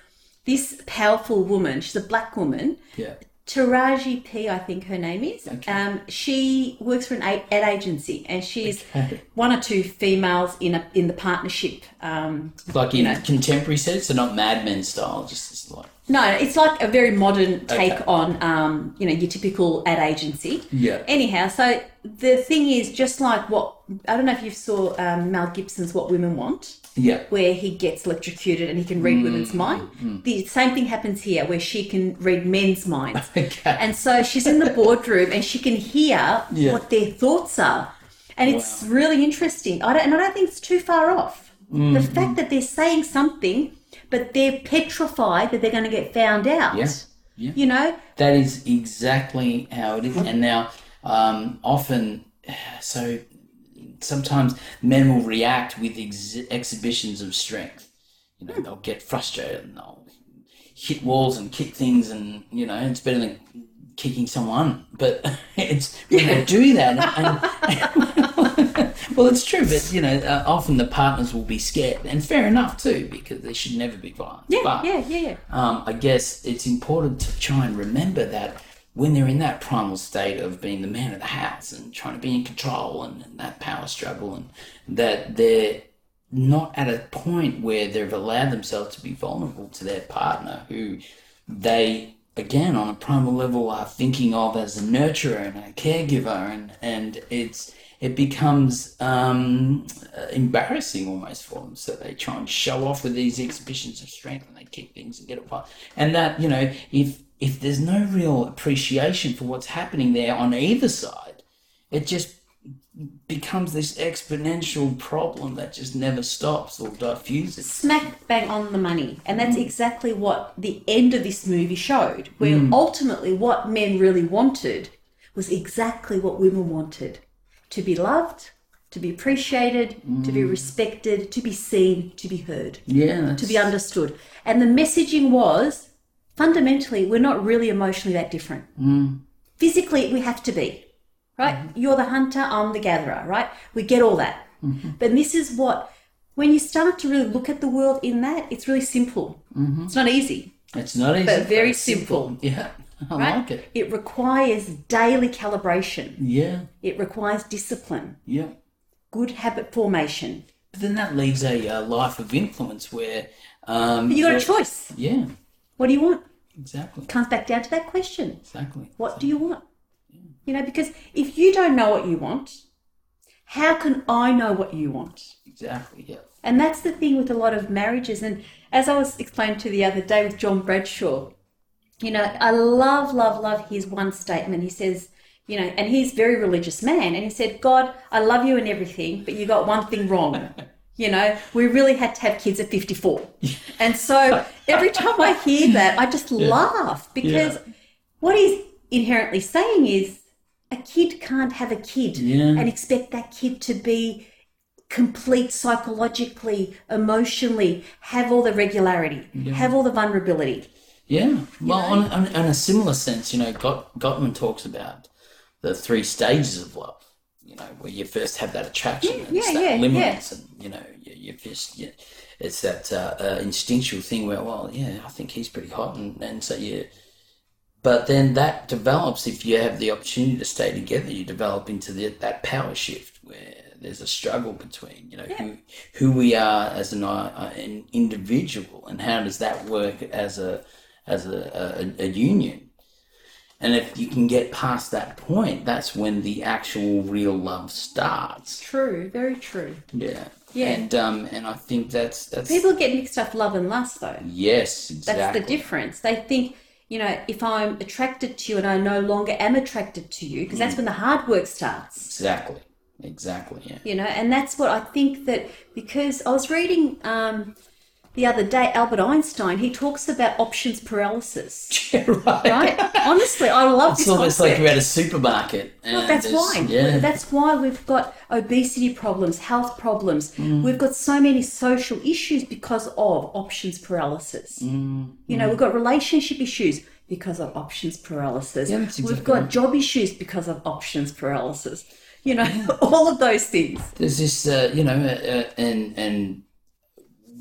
this powerful woman. She's a black woman. Yeah. Taraji P, I think her name is. Okay. Um, she works for an ad ad agency, and she's Okay. one or two females in a in the partnership. Um, Like in know. contemporary sense, so not Mad Men style, just like no, it's like a very modern take Okay. on um, you know your typical ad agency. Yeah. Anyhow, so the thing is, just like what I don't know if you saw um, Mel Gibson's "What Women Want." Yeah. where he gets electrocuted and he can read women's Mm-hmm. mind. The same thing happens here where she can read men's minds. Okay. And so she's in the boardroom and she can hear Yeah. what their thoughts are. And it's really interesting. I don't, and I don't think it's too far off. Mm-hmm. The fact that they're saying something, but they're petrified that they're going to get found out. Yeah. Yeah. You know? That is exactly how it is. And now, um, often, so sometimes men will react with ex- exhibitions of strength. You know, they'll get frustrated and they'll hit walls and kick things, and you know, it's better than kicking someone. But it's when they do that, and, well, it's true. But you know, uh, often the partners will be scared, and fair enough too, because they should never be violent. Yeah, but, yeah, yeah, yeah. um, I guess it's important to try and remember that when they're in that primal state of being the man of the house and trying to be in control and, and that power struggle, and that they're not at a point where they've allowed themselves to be vulnerable to their partner, who they again on a primal level are thinking of as a nurturer and a caregiver, and and it's it becomes um, embarrassing almost for them. So they try and show off with these exhibitions of strength, and they kick things and get it fight. And that you know, if if there's no real appreciation for what's happening there on either side, it just becomes this exponential problem that just never stops or diffuses. Smack bang on the money. And that's mm. exactly what the end of this movie showed, where mm. ultimately what men really wanted was exactly what women wanted to be loved, to be appreciated, to be mm. respected, to be seen, to be heard, Yeah, to be understood. And the messaging was fundamentally, we're not really emotionally that different. Physically, we have to be, right? You're the hunter, I'm the gatherer, right? We get all that. But this is what, when you start to really look at the world in that, it's really simple. It's not easy, It's not easy, but very it's simple. Yeah, I right? like it. It requires daily calibration, Yeah, it requires discipline, yeah. good habit formation. But then that leaves a uh, life of influence where um, But you got a choice. Yeah, What do you want? exactly, Comes back down to that question. exactly. What do you want? You know, because if you don't know what you want, how can I know what you want? Exactly. Yeah. And that's the thing with a lot of marriages. And as I was explaining to the other day with John Bradshaw, you know, I love, love, love his one statement. He says, you know, and he's a very religious man. And he said, God, I love you and everything, but you got one thing wrong. You know, we really had to have kids at 54. And so every time I hear that, I just laugh because Yeah. what he's inherently saying is a kid can't have a kid Yeah. and expect that kid to be complete psychologically, emotionally, have all the regularity, have all the vulnerability. Yeah. Well, on, on, on a similar sense, you know, Got, Gottman talks about the three stages of love. You know, where you first have that attraction, and it's yeah, that yeah, limerence, and you know, you, you just, you, it's that uh, uh, instinctual thing where, well, yeah, I think he's pretty hot, and, and so you. But then that develops if you have the opportunity to stay together. You develop into the, that power shift where there's a struggle between, you know, who who we are as an uh, an individual, and how does that work as a as a, a, a union. And if you can get past that point, that's when the actual real love starts. True, very true. Yeah. Yeah. And um and I think that's that's People get mixed up love and lust though. yes, exactly. That's the difference. They think, you know, if I'm attracted to you and I no longer am attracted to you, because that's when the hard work starts. Exactly. Exactly. Yeah. you know and that's what i think that because i was reading um, the other day albert einstein he talks about options paralysis right. right honestly i love It's this almost like concept. you're at a supermarket. Well, that's why. Yeah. That's why we've got obesity problems, health problems. Mm. We've got so many social issues because of options paralysis. Mm, You know, we've got relationship issues because of options paralysis. Yeah, that's we've got right. job issues because of options paralysis. You know, all of those things. there's this, uh, you know, uh, uh, and and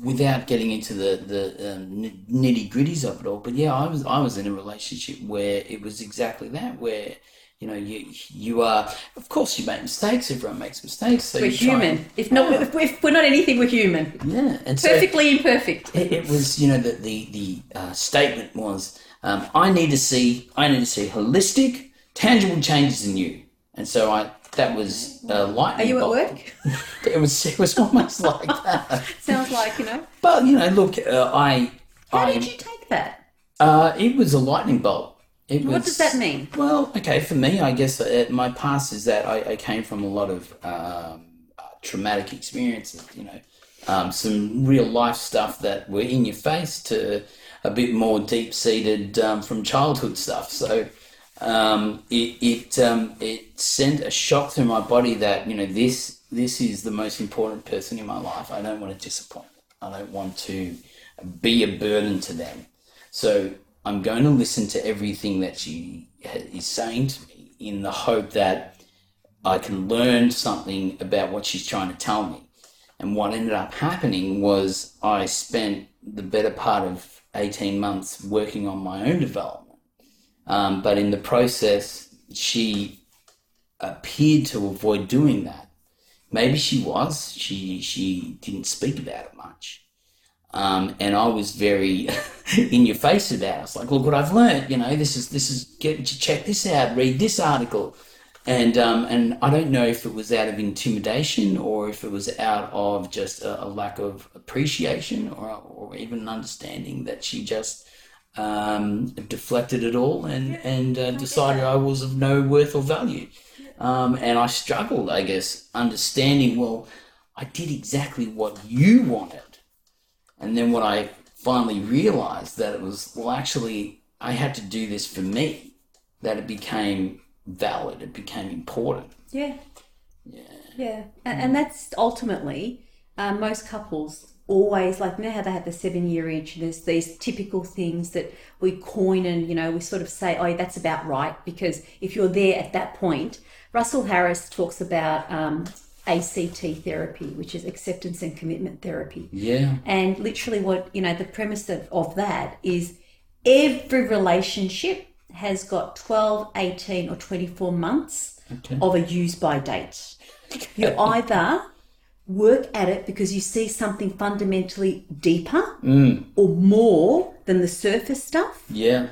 without getting into the the um, nitty gritties of it all, but yeah, I was I was in a relationship where it was exactly that, where you know you you are, of course, you make mistakes. Everyone makes mistakes. So We're human. and- If not, if, if we're not anything, we're human. yeah, and so Perfectly imperfect. it, it was you know the the the uh, statement was um, I need to see I need to see holistic, tangible changes in you, and so I that was uh, lightning. Are you at work? It was it was almost like that. Sounds like, you know. But you know, look, uh, I How I did you take that? uh, it was a lightning bolt. It was. What was, does that mean? Well, okay, for me, I guess uh, my past is that I, I came from a lot of um, traumatic experiences. You know, um, some real life stuff that were in your face to a bit more deep seated um, from childhood stuff. So um, it it um, it sent a shock through my body that you know this this is the most important person in my life. I don't want to disappoint. I don't want to be a burden to them. So I'm going to listen to everything that she is saying to me in the hope that I can learn something about what she's trying to tell me. And what ended up happening was I spent the better part of 18 months working on my own development. Um, but in the process, she appeared to avoid doing that. Maybe she was. She she didn't speak about it much. Um, and I was very in your face about it. I was like, look what I've learned. You know, this is this is get check this out, read this article, and um, and I don't know if it was out of intimidation or if it was out of just a, a lack of appreciation or or even an understanding that she just um, deflected it all and and uh, decided I was of no worth or value. Um, and I struggled, I guess, understanding. Well, I did exactly what you wanted and then when I finally realized that it was, well, actually, I had to do this for me, that it became valid, it became important. Yeah. Yeah. Yeah. And, and that's ultimately uh, most couples always like you know how they have the seven year itch and there's these typical things that we coin and you know we sort of say oh that's about right because if you're there at that point russell harris talks about um, ACT therapy, which is acceptance and commitment therapy. Yeah. And literally, what, you know, the premise of, of that is every relationship has got 12, 18, or 24 months okay. of a use by date. you're either work at it because you see something fundamentally deeper mm. or more than the surface stuff. Yeah.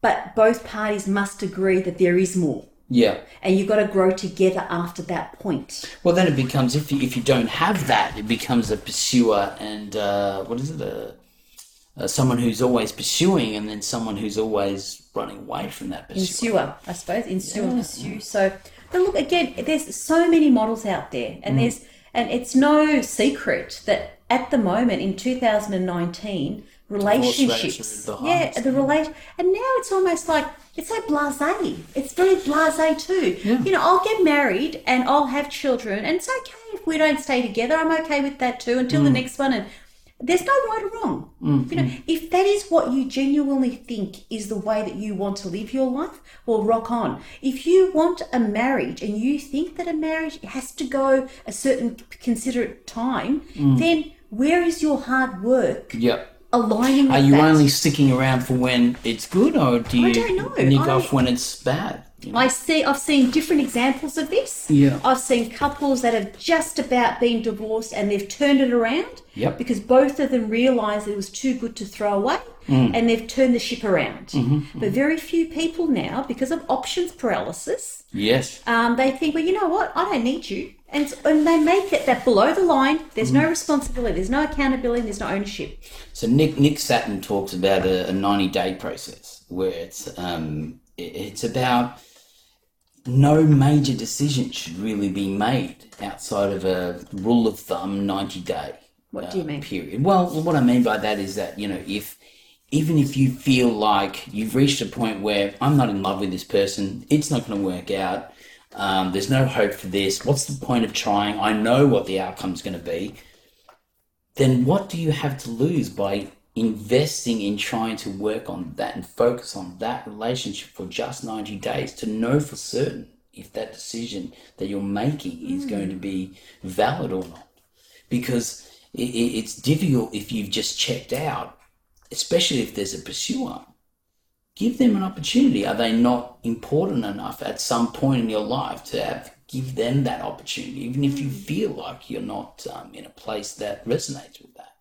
But both parties must agree that there is more. Yeah. And you've got to grow together after that point. Well, then it becomes, if you, if you don't have that, it becomes a pursuer and, uh, what is it, a, uh, someone who's always pursuing and then someone who's always running away from that pursuer. I suppose. Insure, yeah. pursue. So, but look, again, there's so many models out there and mm. there's, and it's no secret that at the moment in 2019, relationships, yeah, the relate, and now it's almost like it's so blasé. It's very blasé too. Yeah. You know, I'll get married and I'll have children, and it's okay if we don't stay together. I'm okay with that too until mm. the next one. And there's no right or wrong. Mm-hmm. You know, if that is what you genuinely think is the way that you want to live your life, well, rock on. If you want a marriage and you think that a marriage has to go a certain considerate time, mm. then where is your hard work? Yep aligning. Are you that. only sticking around for when it's good, or do you I don't know. nick I, off when it's bad? You know? I see. I've seen different examples of this. Yeah. I've seen couples that have just about been divorced and they've turned it around. Yep. Because both of them realised it was too good to throw away, mm. and they've turned the ship around. Mm-hmm, but very few people now, because of options paralysis. Yes. Um, they think, well, you know what? I don't need you. And, and they make it that below the line, there's no responsibility, there's no accountability, there's no ownership. So Nick Nick Satin talks about a, a 90 day process where it's um, it's about no major decision should really be made outside of a rule of thumb 90 day. What do you uh, mean? Period. Well, what I mean by that is that you know if even if you feel like you've reached a point where I'm not in love with this person, it's not going to work out um, there's no hope for this. What's the point of trying? I know what the outcome's going to be. Then what do you have to lose by investing in trying to work on that and focus on that relationship for just 90 days to know for certain if that decision that you're making is mm. going to be valid or not? Because it, it's difficult if you've just checked out, especially if there's a pursuer give them an opportunity. Are they not important enough at some point in your life to have give them that opportunity, even if you feel like you're not um, in a place that resonates with that?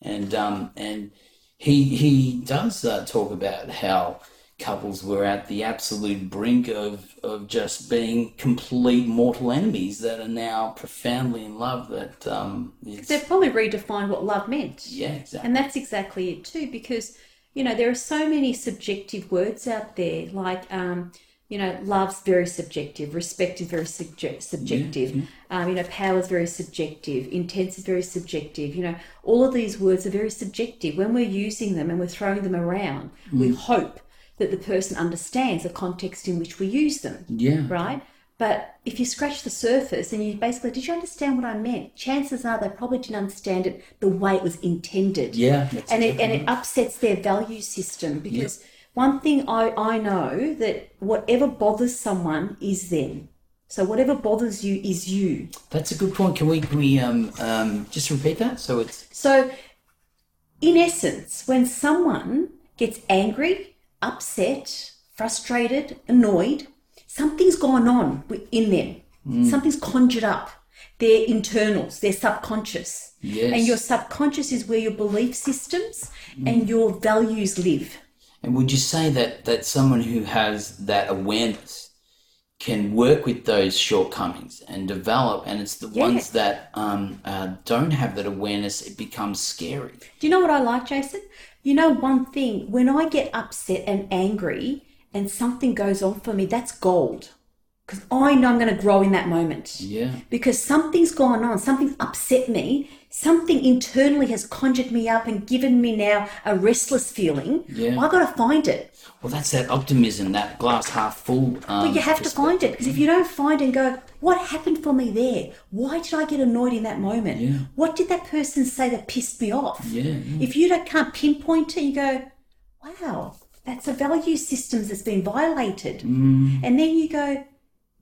And um, and he he does uh, talk about how couples were at the absolute brink of, of just being complete mortal enemies that are now profoundly in love that um, they've probably redefined what love meant yeah exactly and that's exactly it too because you know, there are so many subjective words out there, like, um, you know, love's very subjective, respect is very subject, subjective, yeah, yeah. Um, you know, power is very subjective, intense is very subjective. You know, all of these words are very subjective. When we're using them and we're throwing them around, mm. we hope that the person understands the context in which we use them. Yeah. Right? But if you scratch the surface and you basically, did you understand what I meant? Chances are they probably didn't understand it the way it was intended. Yeah, and it, and it upsets their value system because one thing I, I know that whatever bothers someone is them. So whatever bothers you is you. That's a good point. Can we can we um, um, just repeat that? So it's So, in essence, when someone gets angry, upset, frustrated, annoyed, something's gone on in them. Something's conjured up. Their internals, their subconscious. Yes. And your subconscious is where your belief systems and your values live. And would you say that that someone who has that awareness can work with those shortcomings and develop? And it's the ones that um, uh, don't have that awareness, it becomes scary. Do you know what I like, Jason? You know, one thing, when I get upset and angry and something goes on for me, that's gold. Because I know I'm going to grow in that moment. Yeah. Because something's gone on, something's upset me, something internally has conjured me up and given me now a restless feeling. Yeah. i got to find it. Well, that's that optimism, that glass half full. Um, But you have to find it. Because if you don't find it and go, what happened for me there? Why did I get annoyed in that moment? Yeah. What did that person say that pissed me off? Yeah, yeah. If you don't, can't pinpoint it, you go, wow, that's a value system that's been violated. Mm. And then you go,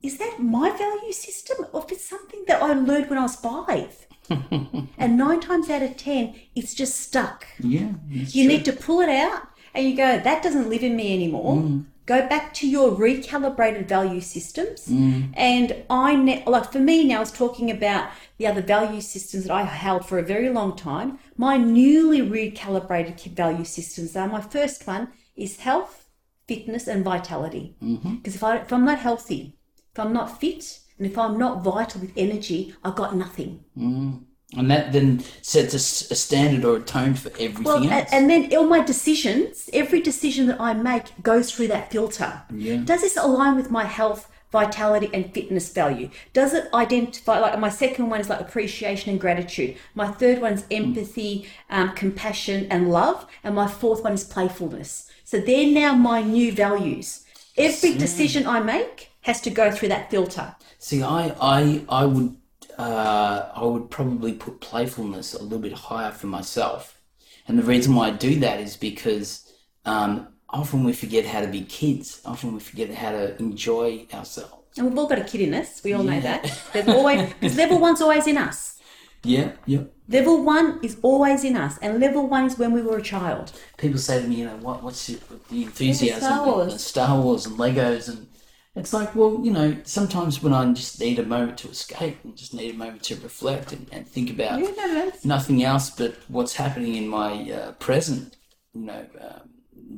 is that my value system or if it's something that I learned when I was five? and nine times out of ten, it's just stuck. Yeah. You true. need to pull it out and you go, that doesn't live in me anymore. Go back to your recalibrated value systems. And I, ne- like for me now, I was talking about the other value systems that I held for a very long time. My newly recalibrated value systems are my first one is health, fitness, and vitality. Mm-hmm. Because if, I, if I'm not healthy, if I'm not fit, and if I'm not vital with energy, I've got nothing. Mm-hmm. And that then sets a standard or a tone for everything Well, else. and then all my decisions, every decision that I make goes through that filter. Yeah. Does this align with my health, vitality, and fitness value? Does it identify, like my second one is like appreciation and gratitude. My third one is mm. empathy, um, compassion, and love. And my fourth one is playfulness. So they're now my new values. Every decision I make has to go through that filter. See, I, I, I would, uh, I would probably put playfulness a little bit higher for myself, and the reason why I do that is because um, often we forget how to be kids. Often we forget how to enjoy ourselves. And we've all got a kid in us. We all know that. There's always, because level one's always in us. Yeah, yeah. Level one is always in us, and level one is when we were a child. People say to me, you know, what, what's your, the enthusiasm? Star Wars. and Star Wars and Legos, and it's like, well, you know, sometimes when I just need a moment to escape and just need a moment to reflect and, and think about Yeah, no, nothing else but what's happening in my uh, present, you know, um,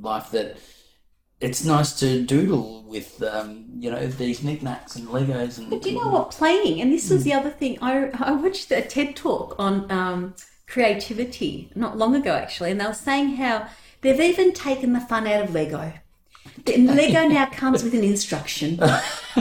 life. That it's nice to doodle with, um, you know, these knickknacks and Legos and. But do you know what? Playing, and this was the other thing. I, I watched a TED talk on um, creativity not long ago, actually, and they were saying how they've even taken the fun out of Lego. The Lego now comes with an instruction.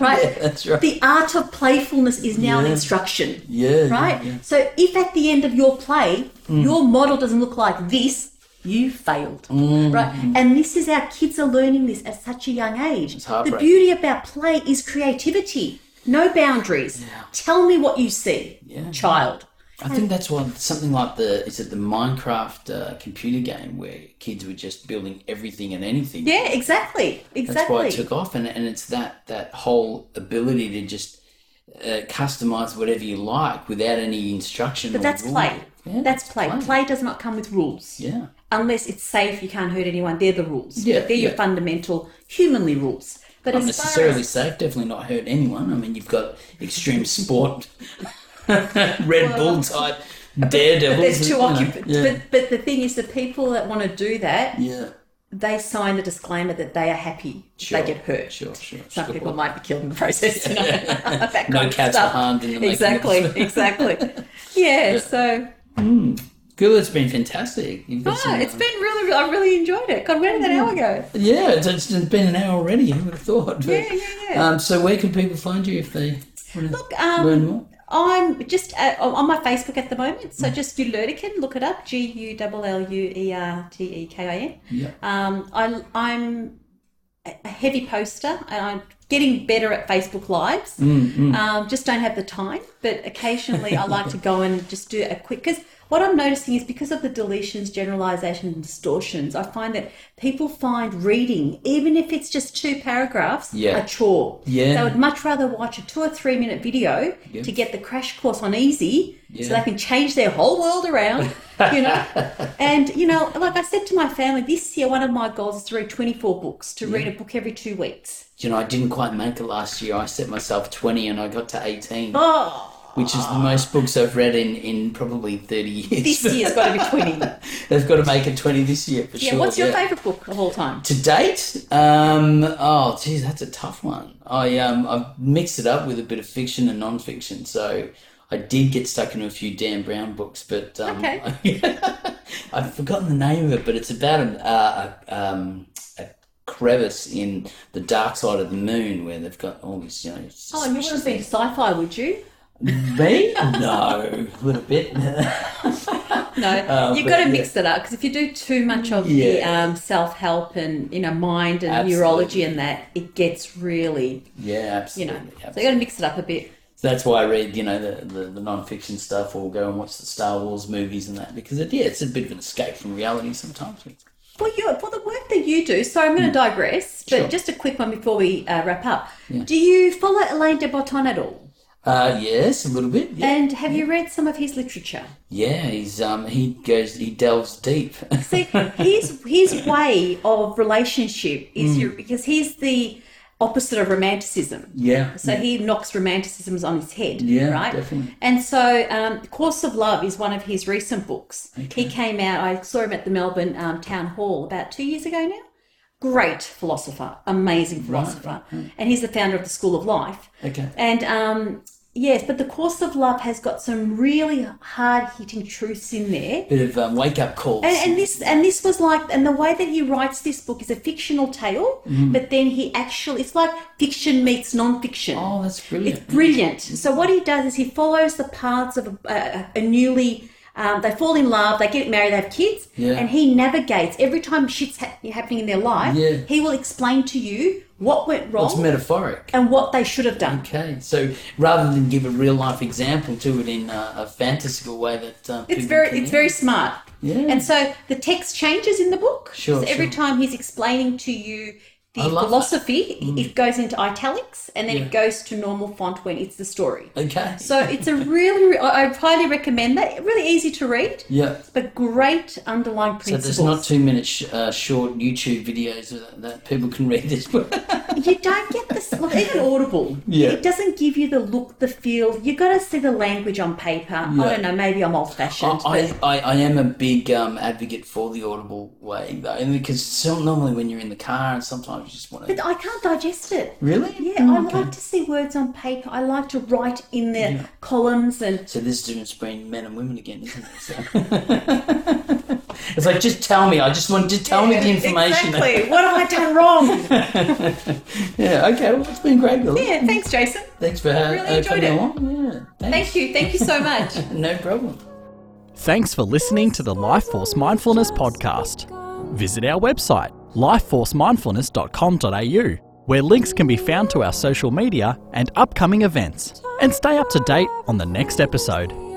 right? That's right. The art of playfulness is now an instruction. Yeah, yeah, Right? yeah. So if at the end of your play, Mm. your model doesn't look like this, you failed. Mm. Right? And this is our kids are learning this at such a young age. The beauty about play is creativity. No boundaries. Tell me what you see, Yeah. child. I think that's why something like the is it the Minecraft uh, computer game where kids were just building everything and anything. Yeah, exactly. exactly. That's why it took off, and, and it's that that whole ability to just uh, customize whatever you like without any instruction. but or that's rule. play. Yeah, that's play. play. does not come with rules. Yeah, Unless it's safe, you can't hurt anyone. They're the rules. Yeah, they're your fundamental humanly rules. But not necessarily as safe. Definitely not hurt anyone. I mean, you've got extreme sport, Red Bull type daredevils. But there's two you know, occupants. Yeah, But but the thing is, the people that want to do that, yeah. they sign the disclaimer that they are happy Sure, they get hurt. Sure, sure. Some sure. people might be killed in the process. You know, No cats are harmed in the Exactly, exactly. Yeah. So hmm. Good, it's been fantastic. You've got oh, some, it's been really. I really enjoyed it. God, where did that hour go? Yeah, it's, it's been an hour already. Who would have thought? But, Yeah, yeah, yeah. Um, so where can people find you if they want to Look, um, learn more? I'm just uh, on my Facebook at the moment, Mm. so just do Lurtican, look it up, G U L L U E R T E K I N. Yeah. Um, I, I'm a heavy poster, and I'm getting better at Facebook Lives. Mm, Um, just don't have the time, but occasionally I like to go in and just do a quick. Because what I'm noticing is because of the deletions, generalizations, and distortions, I find that people find reading, even if it's just two paragraphs, Yeah. a chore. Yeah. They would much rather watch a two or three minute video Yep. to get the crash course on easy so they can change their whole world around, you know. and, you know, like I said to my family, this year one of my goals is to read 24 books, to read a book every two weeks. You know, I didn't quite make it last year. I set myself 20 and I got to 18, Oh, which is the most books I've read in, in probably 30 years. this year's got to be 20. They've got to make it 20 this year for sure. Yeah, sure. what's your yeah. favourite book of all time? To date, um, oh, geez, that's a tough one. I um, I've mixed it up with a bit of fiction and non-fiction, so I did get stuck into a few Dan Brown books, but um, Okay. I've forgotten the name of it. But it's about an, uh, a, um, a crevice in the dark side of the moon where they've got all these, you know. Oh, and you wouldn't be sci-fi, would you? Me? No, a little bit. No, you've got to yeah. mix it up because if you do too much of the um, self-help and you know mind and Absolutely. neurology and that, it gets really yeah, absolutely. you absolutely. know. So absolutely. you got to mix it up a bit. So that's why I read, you know, the, the, the non-fiction stuff or go and watch the Star Wars movies and that because, it, yeah, it's a bit of an escape from reality sometimes. For you, for the work that you do, so I'm going to digress, but. Sure. just a quick one before we uh, wrap up. Yeah. Do you follow Alain de Botton at all? Uh, yes, a little bit. Yeah, And have you read some of his literature? yeah he's um he goes he delves deep. See, his his way of relationship is your, because he's the opposite of romanticism. yeah. So he knocks romanticisms on his head, Yeah, right? definitely. And so, um, Course of Love is one of his recent books. He came out. I saw him at the Melbourne um, Town Hall about two years ago now. Great philosopher, amazing philosopher, and he's the founder of the School of Life. Okay. And um, yes, but the Course of Love has got some really hard hitting truths in there. Bit of um, wake up calls. And, and this and this was like and the way that he writes this book is a fictional tale, Mm-hmm. but then he actually it's like fiction meets non-fiction. oh, that's brilliant. It's brilliant. So what he does is he follows the paths of a, a, a newly. Um, they fall in love, they get married, they have kids, Yeah. and he navigates every time shit's ha- happening in their life. Yeah. He will explain to you what went wrong It's metaphoric. and what they should have done. Okay, so rather than give a real life example to it in uh, a fantastical way that uh, It's very, it's very smart. Yeah. And so the text changes in the book. Sure, So every sure. time he's explaining to you the that. Mm. philosophy, it goes into italics, and then Yeah. it goes to normal font when it's the story. Okay. So it's a really, I I highly recommend that. Really easy to read, yeah. but great underlying principles So there's not two minute sh- uh, short YouTube videos that, that people can read this book. you don't get this. Look, even Audible, Yeah. it doesn't give you the look, the feel. You've got to see the language on paper. I don't know. Maybe I'm old fashioned. I, I, I am a big um, advocate for the audible way though, and because so normally when you're in the car and sometimes you just want to. but I can't digest it. Really? Yeah, I like to see words on paper. I like to write in the columns and So there's a difference between men and women again, isn't it? So. it's like just tell me. I just want to tell me the information. Exactly. what have I done wrong? Yeah. Okay. Well, it's been great, Bill. yeah, thanks, Jason. Thanks for having Really uh, enjoyed it. along. Yeah. Thanks. Thank you. Thank you so much. No problem. Thanks for listening to the Life Force Mindfulness podcast. Visit our website, lifeforcemindfulness.com.au, where links can be found to our social media and upcoming events. And stay up to date on the next episode.